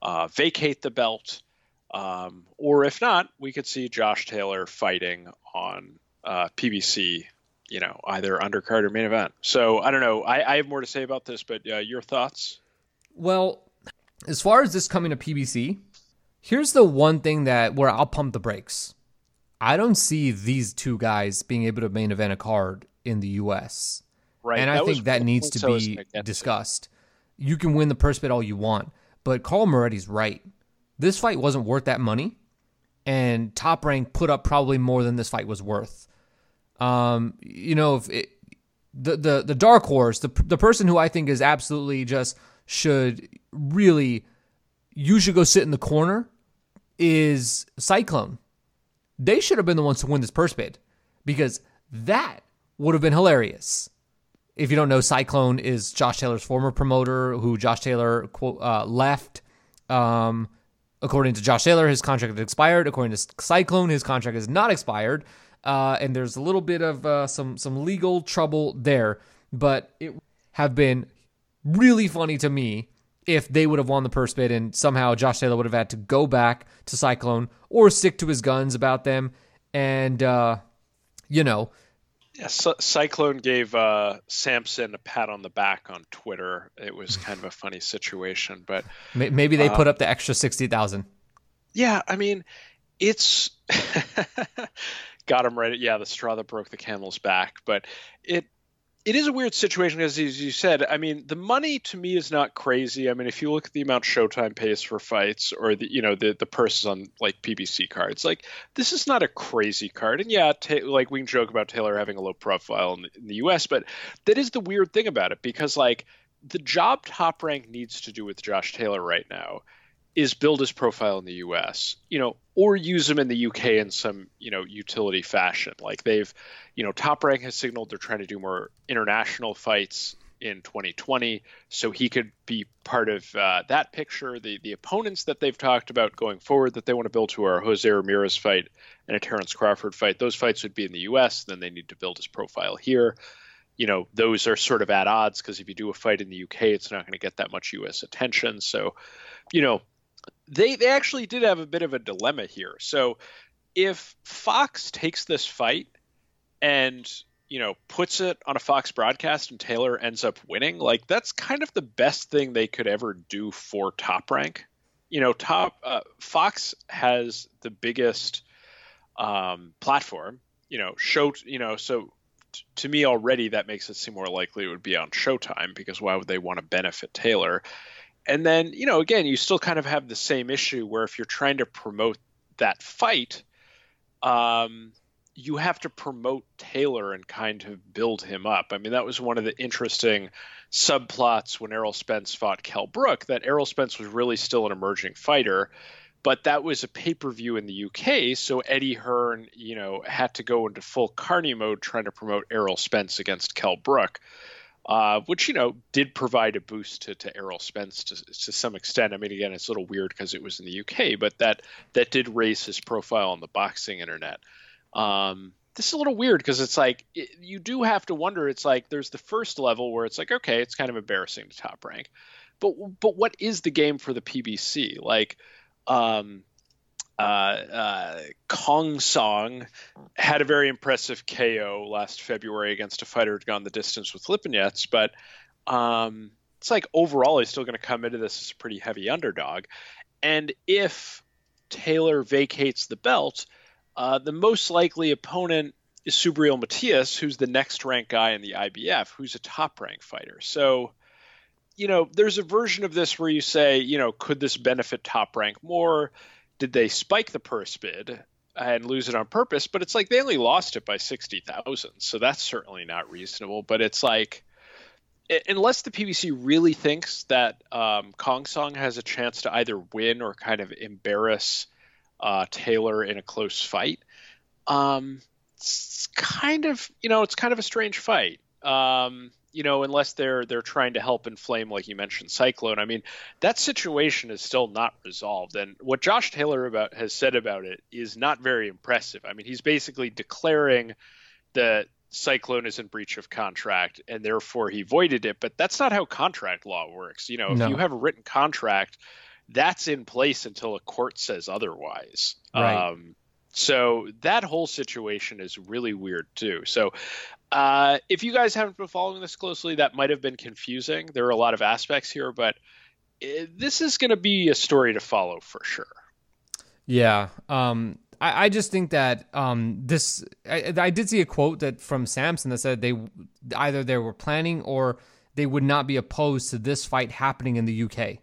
uh, vacate the belt. Um, or if not, we could see Josh Taylor fighting on uh, PBC, you know, either undercard or main event. So I don't know. I, I have more to say about this, but uh, your thoughts? Well, as far as this coming to PBC, here's the one thing that where I'll pump the brakes. I don't see these two guys being able to main event a card in the U.S. Right, and I think that needs to be discussed. You can win the purse bid all you want, but Carl Moretti's right. This fight wasn't worth that money, and Top Rank put up probably more than this fight was worth. Um, you know, if it, the the the dark horse, the the person who I think is absolutely just should really, you should go sit in the corner, is Cyclone. They should have been the ones to win this purse bid because that would have been hilarious. If you don't know, Cyclone is Josh Taylor's former promoter, who Josh Taylor quote, uh, left. Um, according to Josh Taylor, his contract has expired. According to Cyclone, his contract is not expired. Uh, and there's a little bit of uh, some some legal trouble there, but it have been really funny to me if they would have won the purse bid and somehow Josh Taylor would have had to go back to Cyclone or stick to his guns about them. And, uh, you know. Yeah, Cyclone gave uh, Sampson a pat on the back on Twitter. It was kind of a funny situation, but maybe they uh, put up the extra sixty thousand. Yeah, I mean, it's got him right. Yeah, the straw that broke the camel's back, but it it is a weird situation because, as you said, I mean, the money to me is not crazy. I mean, if you look at the amount Showtime pays for fights, or the you know the the purses on like PBC cards, like this is not a crazy card. And yeah, ta- like we can joke about Taylor having a low profile in the, in the U.S., but that is the weird thing about it because like the job Top Rank needs to do with Josh Taylor right now is build his profile in the US, you know, or use him in the UK in some, you know, utility fashion. Like they've, you know, Top Rank has signaled they're trying to do more international fights in 2020, so he could be part of uh, that picture. The the opponents that they've talked about going forward that they want to build to are Jose Ramirez fight and a Terrence Crawford fight. Those fights would be in the U.S. Then they need to build his profile here. You know, those are sort of at odds because if you do a fight in the UK, it's not going to get that much U.S. attention. So, you know, they they actually did have a bit of a dilemma here. So if Fox takes this fight and you know puts it on a Fox broadcast and Taylor ends up winning, like that's kind of the best thing they could ever do for Top Rank. You know, Top uh, Fox has the biggest um, platform. You know, show. You know, so t- to me already that makes it seem more likely it would be on Showtime because why would they want to benefit Taylor? And then you know again you still kind of have the same issue where if you're trying to promote that fight um, you have to promote taylor and kind of build him up. I mean that was one of the interesting subplots when errol spence fought kell brook that errol spence was really still an emerging fighter but that was a pay-per-view in the uk so eddie hearn you know had to go into full carney mode trying to promote errol spence against kell brook uh, which you know did provide a boost to, to Errol Spence to, to some extent. I mean, again, it's a little weird because it was in the UK, but that that did raise his profile on the boxing internet. Um, this is a little weird because it's like it, you do have to wonder. It's like there's the first level where it's like okay, it's kind of embarrassing to top rank, but but what is the game for the PBC? Like, um, uh, uh, Khongsong had a very impressive KO last February against a fighter who'd gone the distance with Lipinets, but um, it's like overall he's still going to come into this as a pretty heavy underdog. And if Taylor vacates the belt, uh, the most likely opponent is Subriel Matias, who's the next ranked guy in the IBF, who's a top ranked fighter. So, you know, there's a version of this where you say, you know, could this benefit top rank more? Did they spike the purse bid and lose it on purpose? But it's like they only lost it by sixty thousand, so that's certainly not reasonable. But it's like unless the PBC really thinks that um, Khongsong has a chance to either win or kind of embarrass uh, Taylor in a close fight, um, it's kind of you know it's kind of a strange fight. Um, you know, unless they're they're trying to help inflame, like you mentioned, Cyclone. I mean, that situation is still not resolved, and what Josh Taylor about has said about it is not very impressive. I mean, he's basically declaring that Cyclone is in breach of contract, and therefore he voided it. But that's not how contract law works. You know, if no. you have a written contract, that's in place until a court says otherwise. Right. Um, so that whole situation is really weird too. So uh, if you guys haven't been following this closely, that might have been confusing. There are a lot of aspects here, but it, uh, this is going to be a story to follow for sure. Yeah. Um, I, I just think that um, this. I, I did see a quote that from Sampson that said they either they were planning or they would not be opposed to this fight happening in the UK.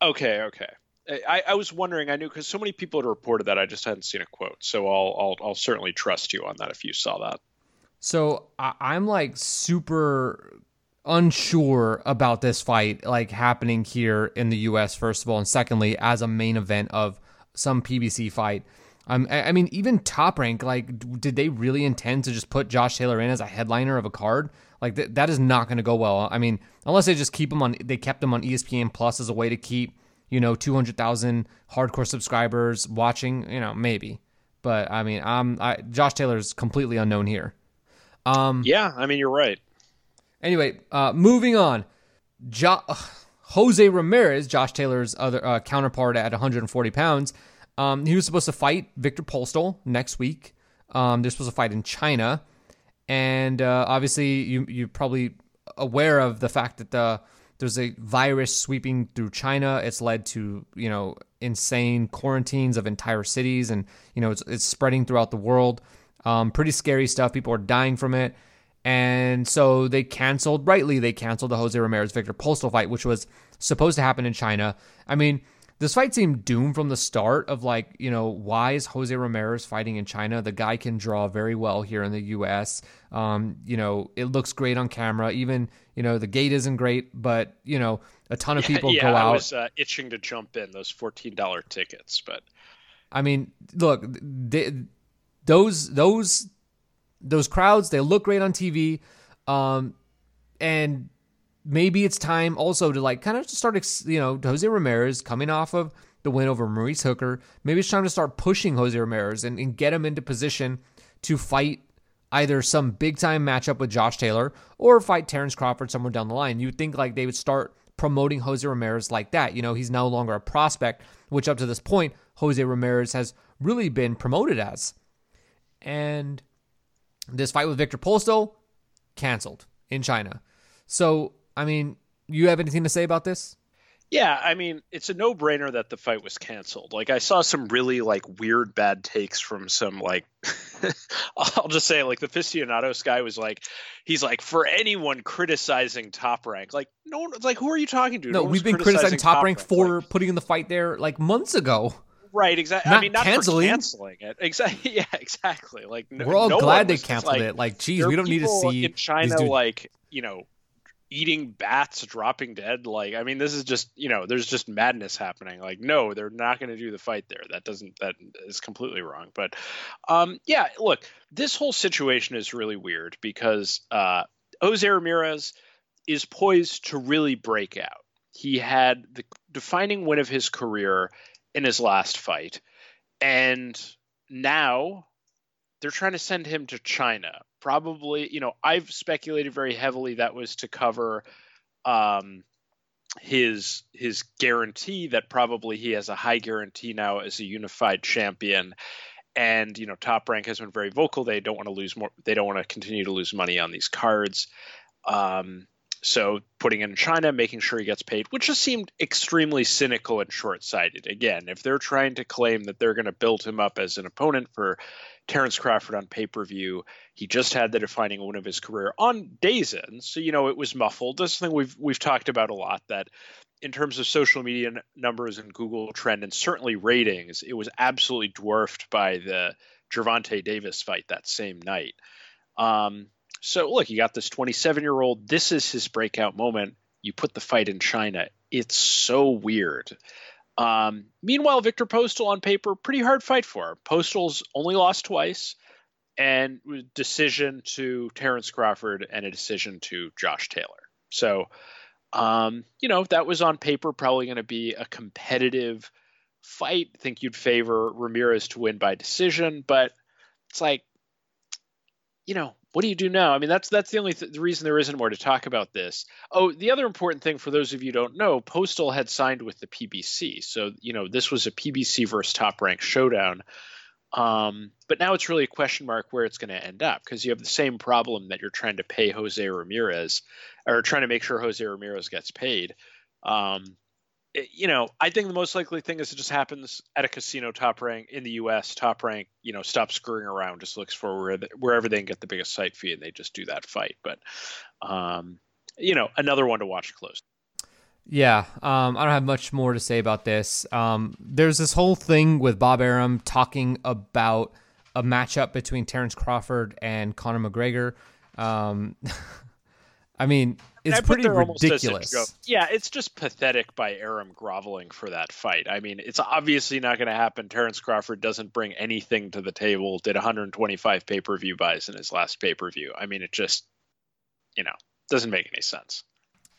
Okay. Okay. I, I was wondering. I knew because so many people had reported that. I just hadn't seen a quote, so I'll I'll, I'll certainly trust you on that if you saw that. So I, I'm like super unsure about this fight like happening here in the US first of all and secondly as a main event of some PBC fight. Um, I mean, even Top Rank, like, did they really intend to just put Josh Taylor in as a headliner of a card? Like, th- that is not going to go well. I mean, unless they just keep him on, they kept him on ESPN Plus as a way to keep, you know, 200,000 hardcore subscribers watching, you know, maybe. But I mean, um, I, Josh Taylor's completely unknown here. Um, yeah, I mean, you're right. Anyway, uh, moving on. Jo- Jose Ramirez, Josh Taylor's other uh, counterpart at 140 pounds, um, he was supposed to fight Viktor Postol next week. Um, they're supposed to fight in China, and uh, obviously you you're probably aware of the fact that the there's a virus sweeping through China. It's led to you know insane quarantines of entire cities, and you know it's it's spreading throughout the world. Um, pretty scary stuff. People are dying from it. And so they canceled, rightly, they canceled the Jose Ramirez Viktor Postol fight, which was supposed to happen in China. I mean, this fight seemed doomed from the start of like, you know, why is Jose Ramirez fighting in China? The guy can draw very well here in the US. Um, you know, it looks great on camera. Even, you know, the gate isn't great, but, you know, a ton of people yeah, go I out. I was uh, itching to jump in those $14 tickets, but I mean, look, they, those those those crowds, they look great on TV. Um and maybe it's time also to like kind of start, you know, Jose Ramirez coming off of the win over Maurice Hooker. Maybe it's time to start pushing Jose Ramirez and, and get him into position to fight either some big time matchup with Josh Taylor or fight Terrence Crawford somewhere down the line. You would think like they would start promoting Jose Ramirez like that. You know, he's no longer a prospect, which up to this point, Jose Ramirez has really been promoted as. And this fight with Viktor Postol canceled in China. So I mean, you have anything to say about this? Yeah, I mean, it's a no-brainer that the fight was canceled. Like I saw some really like weird bad takes from some like I'll just say like the aficionados guy was like he's like for anyone criticizing top rank. Like no one like who are you talking to? No, no we've been criticizing, criticizing top, top rank, rank, for like, putting in the fight there like months ago. Right, exactly. I mean, not canceling. canceling it. Exactly. Yeah, exactly. Like we're all no glad they canceled like, it. Like, geez, we don't need to see in China like you know eating bats dropping dead like i mean this is just you know there's just madness happening. Like no they're not going to do the fight there. That doesn't that is completely wrong. But um yeah look this whole situation is really weird because uh jose ramirez is poised to really break out. He had the defining win of his career in his last fight. And now they're trying to send him to china probably, you know, I've speculated very heavily that was to cover um, his his guarantee that probably he has a high guarantee now as a unified champion. And you know, Top Rank has been very vocal. They don't want to lose more. They don't want to continue to lose money on these cards. Um, so putting in China, making sure he gets paid, which just seemed extremely cynical and short-sighted. Again, if they're trying to claim that they're going to build him up as an opponent for Terrence Crawford on pay-per-view, he just had the defining win of his career on DAZN. so you know it was muffled. This thing we've we've talked about a lot that in terms of social media numbers and Google trend and certainly ratings, it was absolutely dwarfed by the Gervonta Davis fight that same night. Um, so look, you got this 27 year old. This is his breakout moment. You put the fight in China. It's so weird. Um, meanwhile, Viktor Postol on paper, pretty hard fight for him. Postol's only lost twice, and decision to Terrence Crawford and a decision to Josh Taylor. So, um, you know, that was on paper probably going to be a competitive fight. I think you'd favor Ramirez to win by decision, but it's like you know, what do you do now? I mean, that's that's the only th- the reason there isn't more to talk about this. Oh, the other important thing for those of you don't know, Postol had signed with the PBC, so you know this was a PBC versus Top Rank showdown. Um, but now it's really a question mark where it's going to end up because you have the same problem that you're trying to pay Jose Ramirez or trying to make sure Jose Ramirez gets paid. Um, you know, I think the most likely thing is it just happens at a casino top rank in the U.S. Top rank, you know, stops screwing around, just looks for where wherever they can get the biggest site fee, and they just do that fight. But, um, you know, another one to watch close. Yeah, um, I don't have much more to say about this. Um, there's this whole thing with Bob Arum talking about a matchup between Terrence Crawford and Conor McGregor. I mean, it's pretty ridiculous. Yeah, it's just pathetic by Arum groveling for that fight. I mean, it's obviously not going to happen. Terrence Crawford doesn't bring anything to the table. Did 125 pay per view buys in his last pay per view. I mean, it just, you know, doesn't make any sense.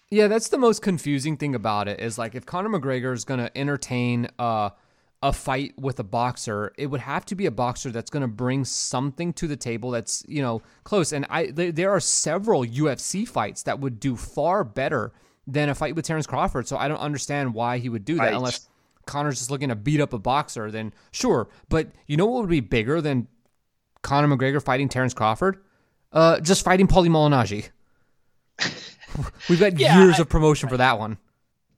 Yeah, that's the most confusing thing about it is like if Conor McGregor is going to entertain uh, a fight with a boxer, it would have to be a boxer that's going to bring something to the table that's you know close. And I th- there are several UFC fights that would do far better than a fight with Terrence Crawford. So I don't understand why he would do that unless Conor's just looking to beat up a boxer. Then sure, but you know what would be bigger than Conor McGregor fighting Terrence Crawford? Uh, just fighting Paulie Malignaggi. We've got yeah, years I, of promotion for that one.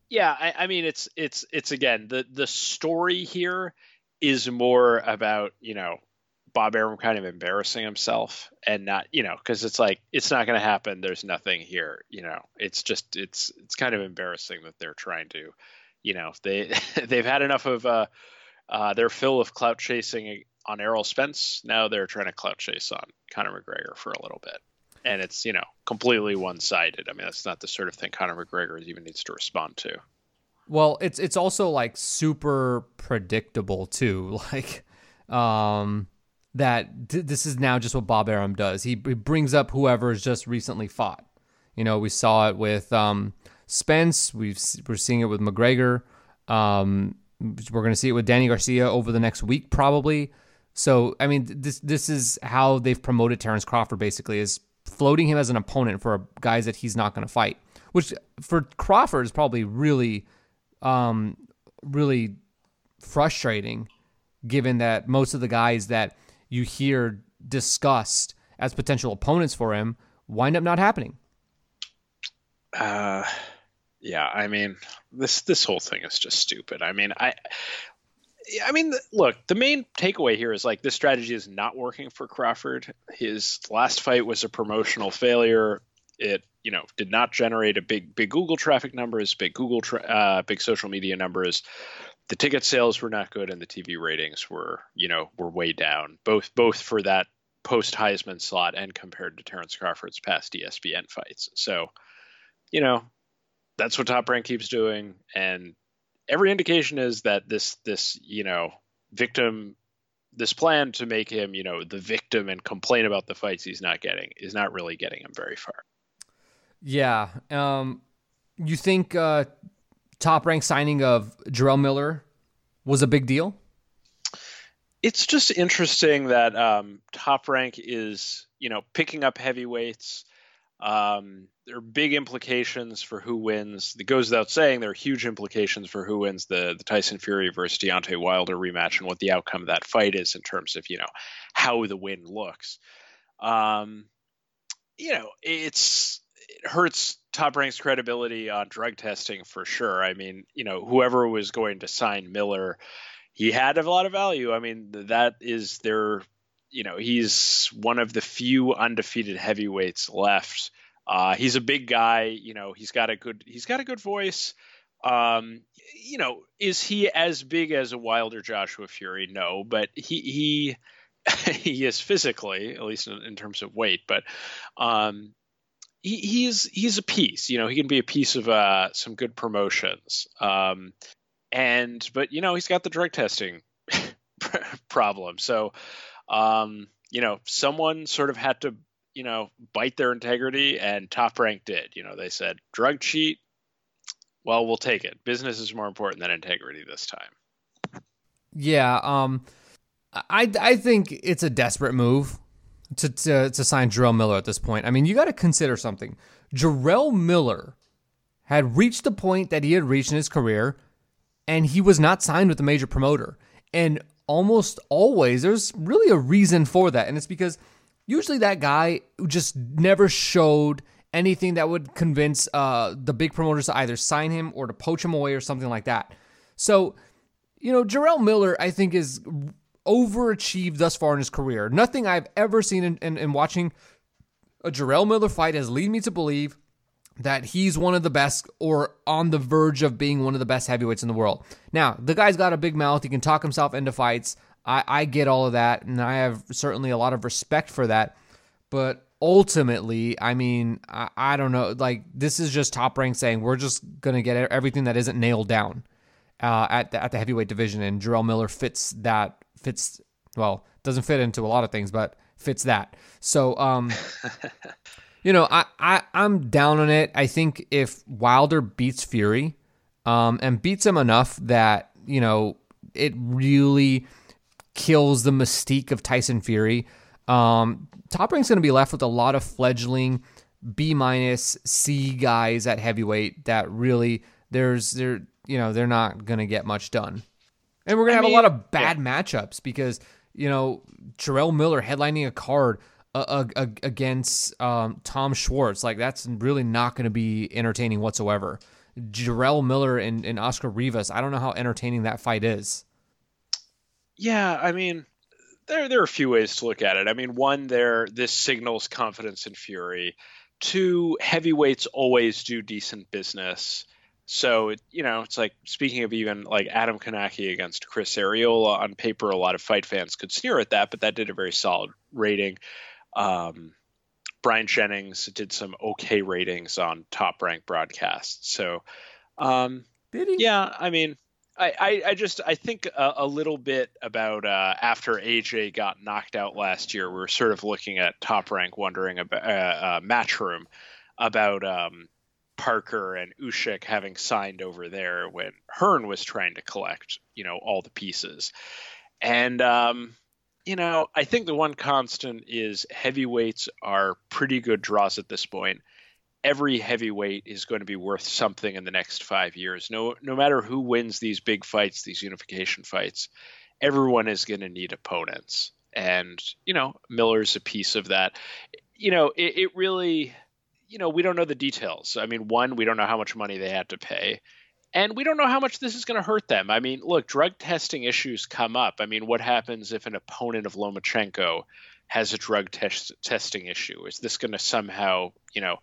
Yeah, I, I mean it's it's it's again the the story here is more about you know Bob Arum kind of embarrassing himself and not, you know, because it's like it's not going to happen. There's nothing here, you know. It's just it's it's kind of embarrassing that they're trying to, you know, they they've had enough of uh, uh, their fill of clout chasing on Errol Spence. Now they're trying to clout chase on Conor McGregor for a little bit and it's you know completely one-sided. I mean, that's not the sort of thing Conor McGregor even needs to respond to. Well, it's it's also like super predictable too. Like, um, that th- this is now just what Bob Arum does. He, he brings up whoever's just recently fought. You know, we saw it with um, Spence. We've we're seeing it with McGregor. Um, we're going to see it with Danny Garcia over the next week, probably. So, I mean, this this is how they've promoted Terrence Crawford. Basically, is floating him as an opponent for guys that he's not going to fight, which for Crawford is probably really, um, really frustrating, given that most of the guys that you hear discussed as potential opponents for him wind up not happening. Uh, yeah, I mean this this whole thing is just stupid. I mean, I I mean, look, the main takeaway here is like this strategy is not working for Crawford. His last fight was a promotional failure. It, you know, did not generate a big, big Google traffic numbers, big Google, tra- uh, big social media numbers. The ticket sales were not good, and the TV ratings were, you know, were way down. Both, both for that post Heisman slot and compared to Terrence Crawford's past ESPN fights. So, you know, that's what Top Rank keeps doing, and every indication is that this this you know victim this plan to make him you know the victim and complain about the fights he's not getting is not really getting him very far. Yeah um you think uh top rank signing of Jarrell Miller was a big deal? It's just interesting that um top rank is you know picking up heavyweights um, there are big implications for who wins. It goes without saying there are huge implications for who wins the the Tyson Fury versus Deontay Wilder rematch and what the outcome of that fight is in terms of you know how the win looks. Um, you know, it's it hurts Top Rank's credibility on drug testing for sure. I mean, you know, whoever was going to sign Miller, he had a lot of value. I mean, that is their you know, he's one of the few undefeated heavyweights left. Uh, he's a big guy. You know, he's got a good he's got a good voice. Um, you know, is he as big as a Wilder Joshua Fury? No, but he he he is physically, at least in, in terms of weight. But um, he, he's he's a piece. You know, he can be a piece of uh, some good promotions. Um, and but you know, he's got the drug testing problem. So um, you know, someone sort of had to, you know, bite their integrity, and Top Rank did. You know, they said drug cheat. Well, we'll take it. Business is more important than integrity this time. Yeah, um, I I think it's a desperate move to, to, to sign Jarrell Miller at this point. I mean, you got to consider something. Jarrell Miller had reached the point that he had reached in his career, and he was not signed with a major promoter. And almost always, there's really a reason for that. And it's because usually that guy just never showed anything that would convince uh, the big promoters to either sign him or to poach him away or something like that. So, you know, Jarrell Miller, I think, is overachieved thus far in his career. Nothing I've ever seen in, in, in watching a Jarrell Miller fight has led me to believe that he's one of the best or on the verge of being one of the best heavyweights in the world. Now, the guy's got a big mouth. He can talk himself into fights. I, I get all of that, and I have certainly a lot of respect for that. But ultimately, I mean, I, I don't know. Like, this is just top rank saying we're just going to get everything that isn't nailed down uh, at, the, at the heavyweight division. And Jarrell Miller fits that, fits, well, doesn't fit into a lot of things, but fits that. So, um, you know, I, I I'm down on it. I think if Wilder beats Fury, um, and beats him enough that you know it really kills the mystique of Tyson Fury. Um, Top Rank's going to be left with a lot of fledgling B minus C guys at heavyweight that really there's they're you know they're not going to get much done, and we're going to have mean, a lot of bad yeah. matchups because you know Jarrell Miller headlining a card uh, uh, against um, Tom Schwarz, Like that's really not going to be entertaining whatsoever. Jarrell Miller and, and Oscar Rivas. I don't know how entertaining that fight is. Yeah, I mean, there there are a few ways to look at it. I mean, one, there this signals confidence and Fury. Two, heavyweights always do decent business. So you know, it's like speaking of even like Adam Kownacki against Chris Arreola on paper, a lot of fight fans could sneer at that, but that did a very solid rating. Um, Bryant Jennings did some okay ratings on top rank broadcasts. So, um, did he? Yeah, I mean, I, I, I just I think a, a little bit about uh, after AJ got knocked out last year, we were sort of looking at top rank, wondering about uh, uh, Matchroom about um, Parker and Usyk having signed over there when Hearn was trying to collect, you know, all the pieces, and um, you know, I think the one constant is heavyweights are pretty good draws at this point. Every heavyweight is going to be worth something in the next five years. No, no matter who wins these big fights, these unification fights, everyone is going to need opponents, and you know, Miller's a piece of that. You know, it, it really, you know, we don't know the details. I mean, one, we don't know how much money they had to pay and we don't know how much this is going to hurt them. I mean, look, drug testing issues come up. I mean, what happens if an opponent of Lomachenko has a drug test testing issue? Is this going to somehow, you know,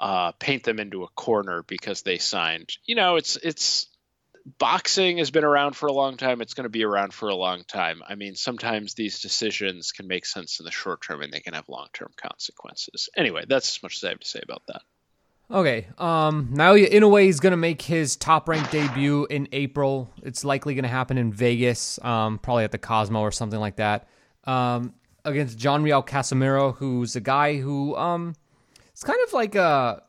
uh, paint them into a corner because they signed? You know, it's it's boxing has been around for a long time. It's going to be around for a long time. I mean, sometimes these decisions can make sense in the short term and they can have long term consequences. Anyway, that's as much as I have to say about that. Okay. Um, Naoya Inoue is going to make his top ranked debut in April. It's likely going to happen in Vegas, um, probably at the Cosmo or something like that. Um, against John Riel Casimero, who's a guy who um, it's kind of like a.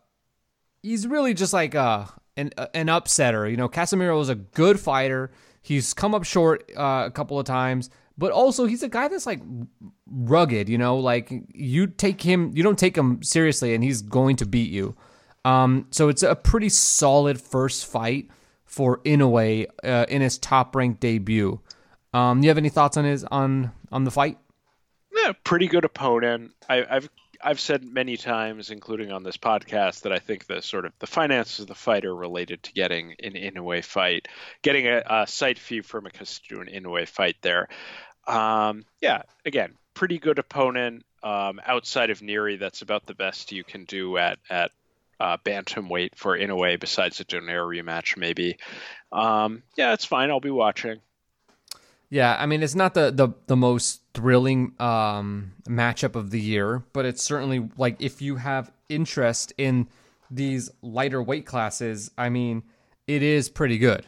He's really just like a an an upsetter. You know, Casimero is a good fighter. He's come up short uh, a couple of times, but also he's a guy that's like rugged. You know, like you take him, you don't take him seriously, and he's going to beat you. Um, so it's a pretty solid first fight for Inoue uh, in his top ranked debut. Um, you have any thoughts on his on on the fight? Yeah, pretty good opponent. I, I've I've said many times, including on this podcast, that I think the sort of the finances of the fight are related to getting an Inoue fight, getting a, a site fee from a an Inoue fight there. Um, yeah, again, pretty good opponent. Um, outside of Nery, that's about the best you can do at at uh, bantamweight for Inoue besides a Donaire rematch, maybe. Um, yeah, it's fine. I'll be watching. Yeah, I mean, it's not the the, the most thrilling um, matchup of the year, but it's certainly like if you have interest in these lighter weight classes, I mean, it is pretty good.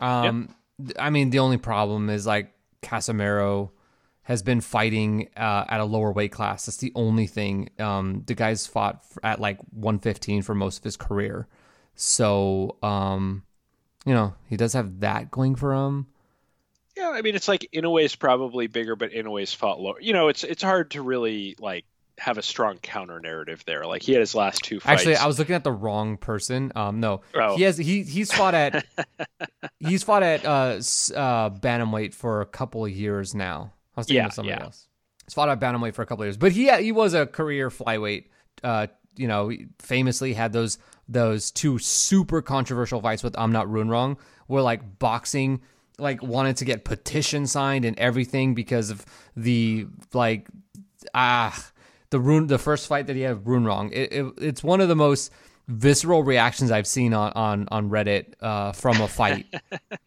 Um, yep. I mean, the only problem is like Casimero has been fighting uh, at a lower weight class. That's the only thing. Um, the guy's fought at like 115 for most of his career. So, um, you know, he does have that going for him. Yeah, I mean it's like Inoue's probably bigger, but Inoue's fought lower. You know, it's it's hard to really like have a strong counter narrative there. Like he had his last two fights. Actually, I was looking at the wrong person. Um, no, oh. he has he he's fought at he's fought at uh, uh bantamweight for a couple of years now. I was thinking yeah, of somebody yeah. else. He's fought at bantamweight for a couple of years, but he he was a career flyweight. Uh, you know, famously had those those two super controversial fights with Amnat Ruenroeng, where like boxing like wanted to get petition signed and everything because of the like ah the rune the first fight that he had Ruenroeng. It, it, it's one of the most visceral reactions I've seen on on on Reddit uh, from a fight.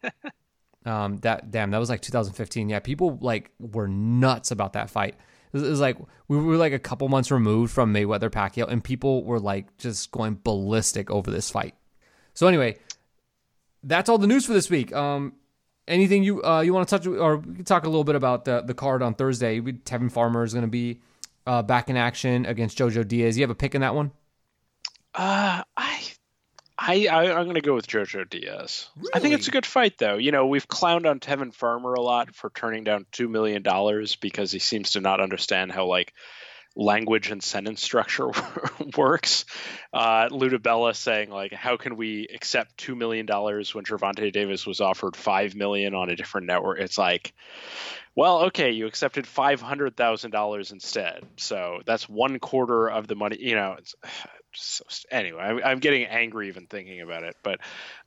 um, that damn, that was like 2015. Yeah, people like were nuts about that fight. It was, it was, like we were like a couple months removed from Mayweather Pacquiao, and people were like just going ballistic over this fight. So anyway, that's all the news for this week. Um, anything you uh, you want to touch or we can talk a little bit about the the card on Thursday. We, Tevin Farmer is going to be uh, back in action against Jojo Diaz. You have a pick in that one? Uh, I. I, I am going to go with Jojo Diaz. Really? I think it's a good fight, though. You know, we've clowned on Tevin Farmer a lot for turning down two million dollars because he seems to not understand how like language and sentence structure works. Uh, Lou DiBella saying like, how can we accept two million dollars when Gervonta Davis was offered five million on a different network? It's like, well, okay, you accepted five hundred thousand dollars instead, so that's one quarter of the money. You know, so, anyway, I'm, I'm, getting angry even thinking about it. But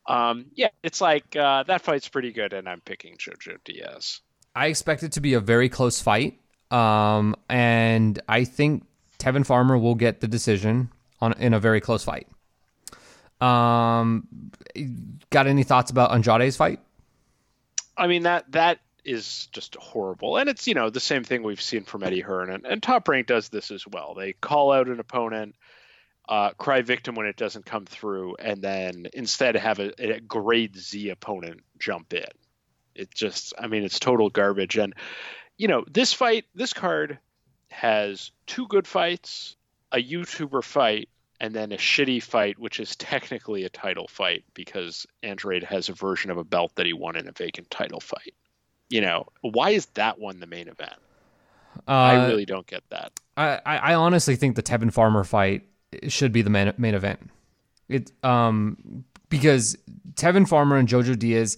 um, yeah, it's like uh, that fight's pretty good, and I'm picking Jojo Diaz. I expect it to be a very close fight. Um, and I think Tevin Farmer will get the decision on in a very close fight. Um, got any thoughts about Andrade's fight? I mean that that is just horrible, and it's you know the same thing we've seen from Eddie Hearn, and, and Top Rank does this as well. They call out an opponent, uh, cry victim when it doesn't come through, and then instead have a, a grade Z opponent jump in. It just, I mean, it's total garbage, and you know, this fight, this card has two good fights, a YouTuber fight, and then a shitty fight, which is technically a title fight because Andrade has a version of a belt that he won in a vacant title fight. You know, why is that one the main event? Uh, I really don't get that. I, I honestly think the Tevin Farmer fight should be the main, main event. It um because Tevin Farmer and Jojo Diaz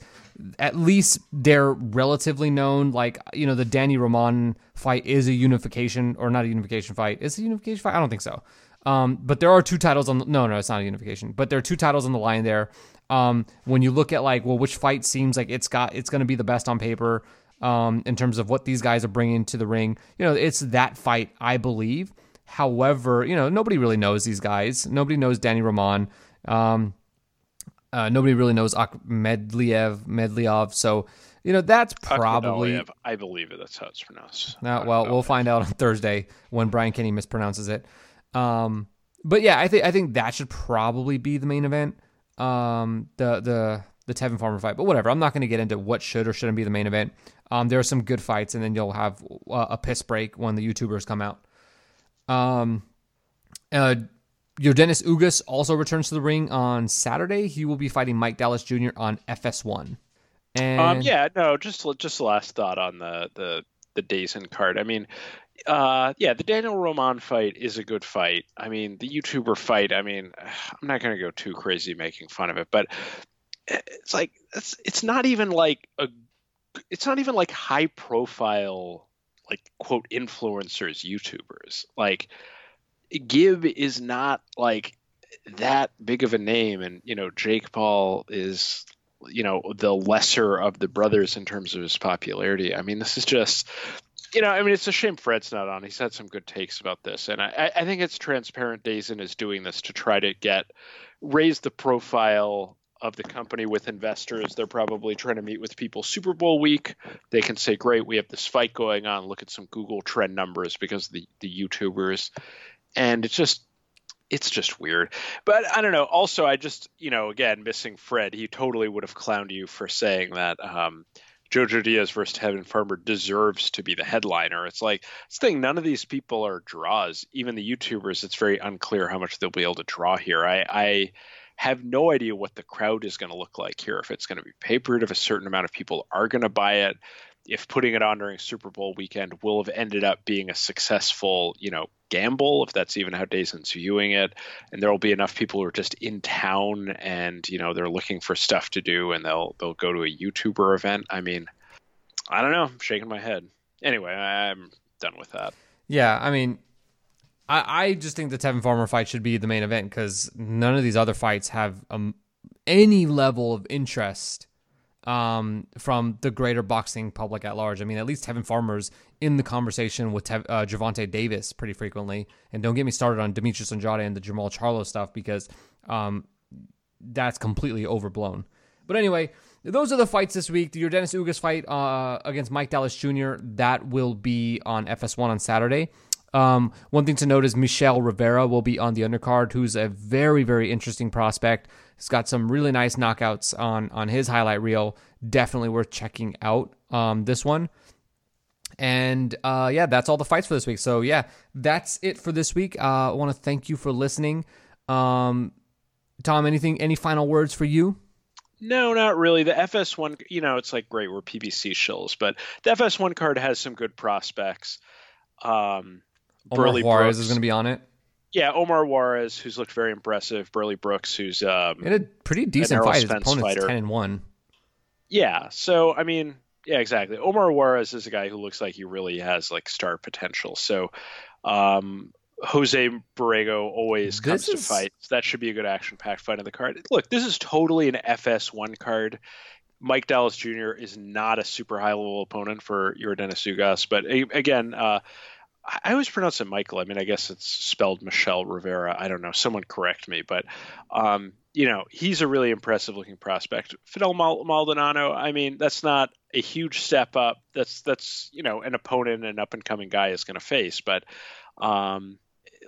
at least they're relatively known. Like you know, the Danny Roman fight is a unification or not a unification fight. Is it a unification fight? I don't think so. Um, but there are two titles on. The, no, no, it's not a unification. But there are two titles on the line there. Um, when you look at like, well, which fight seems like it's got it's going to be the best on paper um, in terms of what these guys are bringing to the ring. You know, it's that fight, I believe. However, you know, nobody really knows these guys. Nobody knows Danny Roman. Um, uh, nobody really knows Medliev, Medliov. So, you know, that's probably. I believe it. That's how it's pronounced. Now, well, we'll find out on Thursday when Brian Kenny mispronounces it. Um, but yeah, I think I think that should probably be the main event. Um, the the the Tevin Farmer fight, but whatever. I'm not going to get into what should or shouldn't be the main event. Um, there are some good fights, and then you'll have uh, a piss break when the YouTubers come out. Um, uh, Yordenis Ugas also returns to the ring on Saturday. He will be fighting Mike Dallas Jr. on FS1. And um, yeah, no, just just last thought on the the the DAZN card. I mean, uh, yeah, the Daniel Roman fight is a good fight. I mean, the YouTuber fight. I mean, I'm not going to go too crazy making fun of it, but it's like it's it's not even like a it's not even like high profile like quote influencers YouTubers like Gib is not like that big of a name, and you know Jake Paul is you know the lesser of the brothers in terms of his popularity. I mean, this is just you know, I mean, it's a shame Fred's not on. He's had some good takes about this, and I, I think it's transparent. DAZN is doing this to try to get raise the profile of the company with investors. They're probably trying to meet with people Super Bowl week. They can say, "Great, we have this fight going on. Look at some Google trend numbers because the the YouTubers." And it's just it's just weird. But I don't know. Also, I just you know again missing Fred. He totally would have clowned you for saying that. Um, Jojo Diaz versus Tevin Farmer deserves to be the headliner. It's like this thing. None of these people are draws. Even the YouTubers, it's very unclear how much they'll be able to draw here. I, I have no idea what the crowd is going to look like here. If it's going to be papered, if a certain amount of people are going to buy it, if putting it on during Super Bowl weekend will have ended up being a successful, you know, gamble, if that's even how DAZN's viewing it, and there will be enough people who are just in town and you know they're looking for stuff to do, and they'll they'll go to a YouTuber event. I mean, I don't know. I'm shaking my head. Anyway, I'm done with that. Yeah, I mean, I, I just think the Tevin Farmer fight should be the main event because none of these other fights have um, any level of interest um, from the greater boxing public at large. I mean, at least Tevin Farmer's in the conversation with Tev- uh, Gervonta Davis pretty frequently. And don't get me started on Demetrius Andrade and the Jermall Charlo stuff because um, that's completely overblown. But anyway, those are the fights this week. Yordenis Ugas fight uh, against Mike Dallas Jr. that will be on FS1 on Saturday. Um, one thing to note is Michelle Rivera will be on the undercard, who's a very, very interesting prospect. He's got some really nice knockouts on on his highlight reel. Definitely worth checking out um, this one. And uh, yeah, that's all the fights for this week. So yeah, that's it for this week. Uh, I want to thank you for listening. Um, Tom, anything, any final words for you? No, not really. The FS1, you know, it's like great, we're PBC shills, but the FS1 card has some good prospects. Um, Omar Burley Juarez Brooks. is going to be on it. Yeah, Omar Juarez, who's looked very impressive. Burley Brooks, who's um, in a pretty decent fight. His opponent's fighter. ten and one. Yeah, so I mean, yeah, exactly. Omar Juarez is a guy who looks like he really has like star potential. So, um, Jose Borrego always comes to fight. That should be a good action-packed fight on the card. Look, this is totally an FS1 card. Mike Dallas Jr. is not a super high-level opponent for Yordenis Ugas, but again, uh, I always pronounce it Michael. I mean, I guess it's spelled Michelle Rivera. I don't know. Someone correct me, but um, you know, he's a really impressive looking prospect. Fidel Maldonado. I mean, that's not a huge step up. That's that's you know an opponent an up and coming guy is going to face. But um,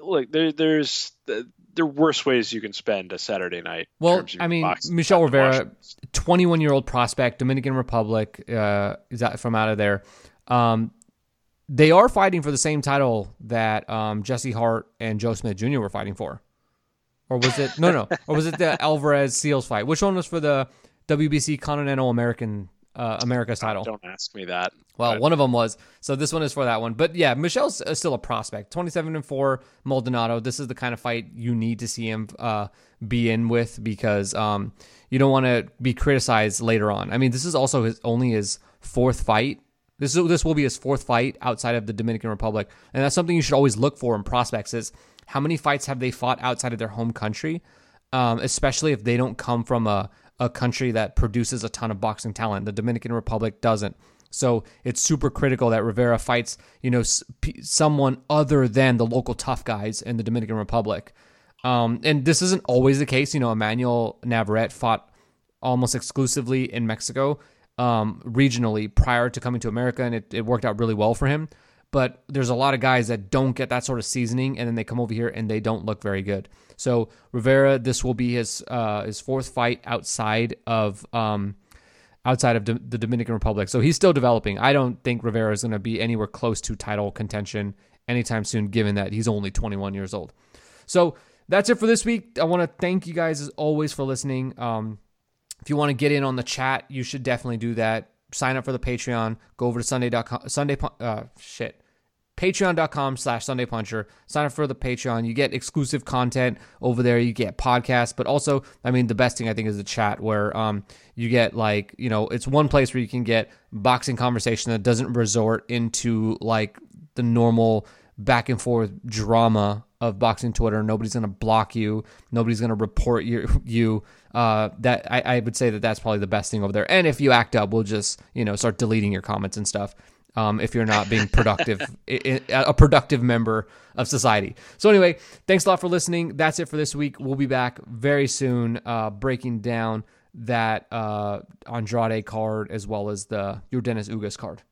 look, there, there's there are worse ways you can spend a Saturday night. Well, I mean, Michelle Rivera, 21 year old prospect, Dominican Republic, uh, is that from out of there. Um, they are fighting for the same title that um, Jesse Hart and Joe Smith Jr. were fighting for. Or was it no no? or was it the Alvarez Seals fight? Which one was for the WBC Continental American uh, America's title? Don't ask me that. Well, but. one of them was. So this one is for that one. But yeah, Michelle's still a prospect. Twenty-seven and four, Maldonado. This is the kind of fight you need to see him uh, be in with because um, you don't want to be criticized later on. I mean, this is also his only his fourth fight this is, this will be his fourth fight outside of the Dominican Republic, and that's something you should always look for in prospects: is how many fights have they fought outside of their home country, um, especially if they don't come from a a country that produces a ton of boxing talent. The Dominican Republic doesn't. So it's super critical that Rivera fights, you know, someone other than the local tough guys in the Dominican Republic. Um, and this isn't always the case. You know, Emanuel Navarrete fought almost exclusively in Mexico um, regionally prior to coming to America, and it, it worked out really well for him. But there's a lot of guys that don't get that sort of seasoning, and then they come over here and they don't look very good. So Rivera, this will be his uh, his fourth fight outside of um, outside of the Dominican Republic. So he's still developing. I don't think Rivera is going to be anywhere close to title contention anytime soon, given that he's only 21 years old. So that's it for this week. I want to thank you guys as always for listening. Um, if you want to get in on the chat, you should definitely do that. Sign up for the Patreon. Go over to Sunday.com. Sunday, uh, shit. Patreon.com slash Sunday Puncher. Sign up for the Patreon. You get exclusive content over there. You get podcasts, but also, I mean, the best thing I think is the chat where um, you get like, you know, it's one place where you can get boxing conversation that doesn't resort into like the normal back and forth drama of boxing Twitter. Nobody's going to block you. Nobody's going to report you. You uh, that I, I, would say that that's probably the best thing over there. And if you act up, we'll just you know start deleting your comments and stuff. Um, if you're not being productive, a productive member of society. So anyway, thanks a lot for listening. That's it for this week. We'll be back very soon, uh, breaking down that uh, Andrade card as well as the Yordenis Ugas card.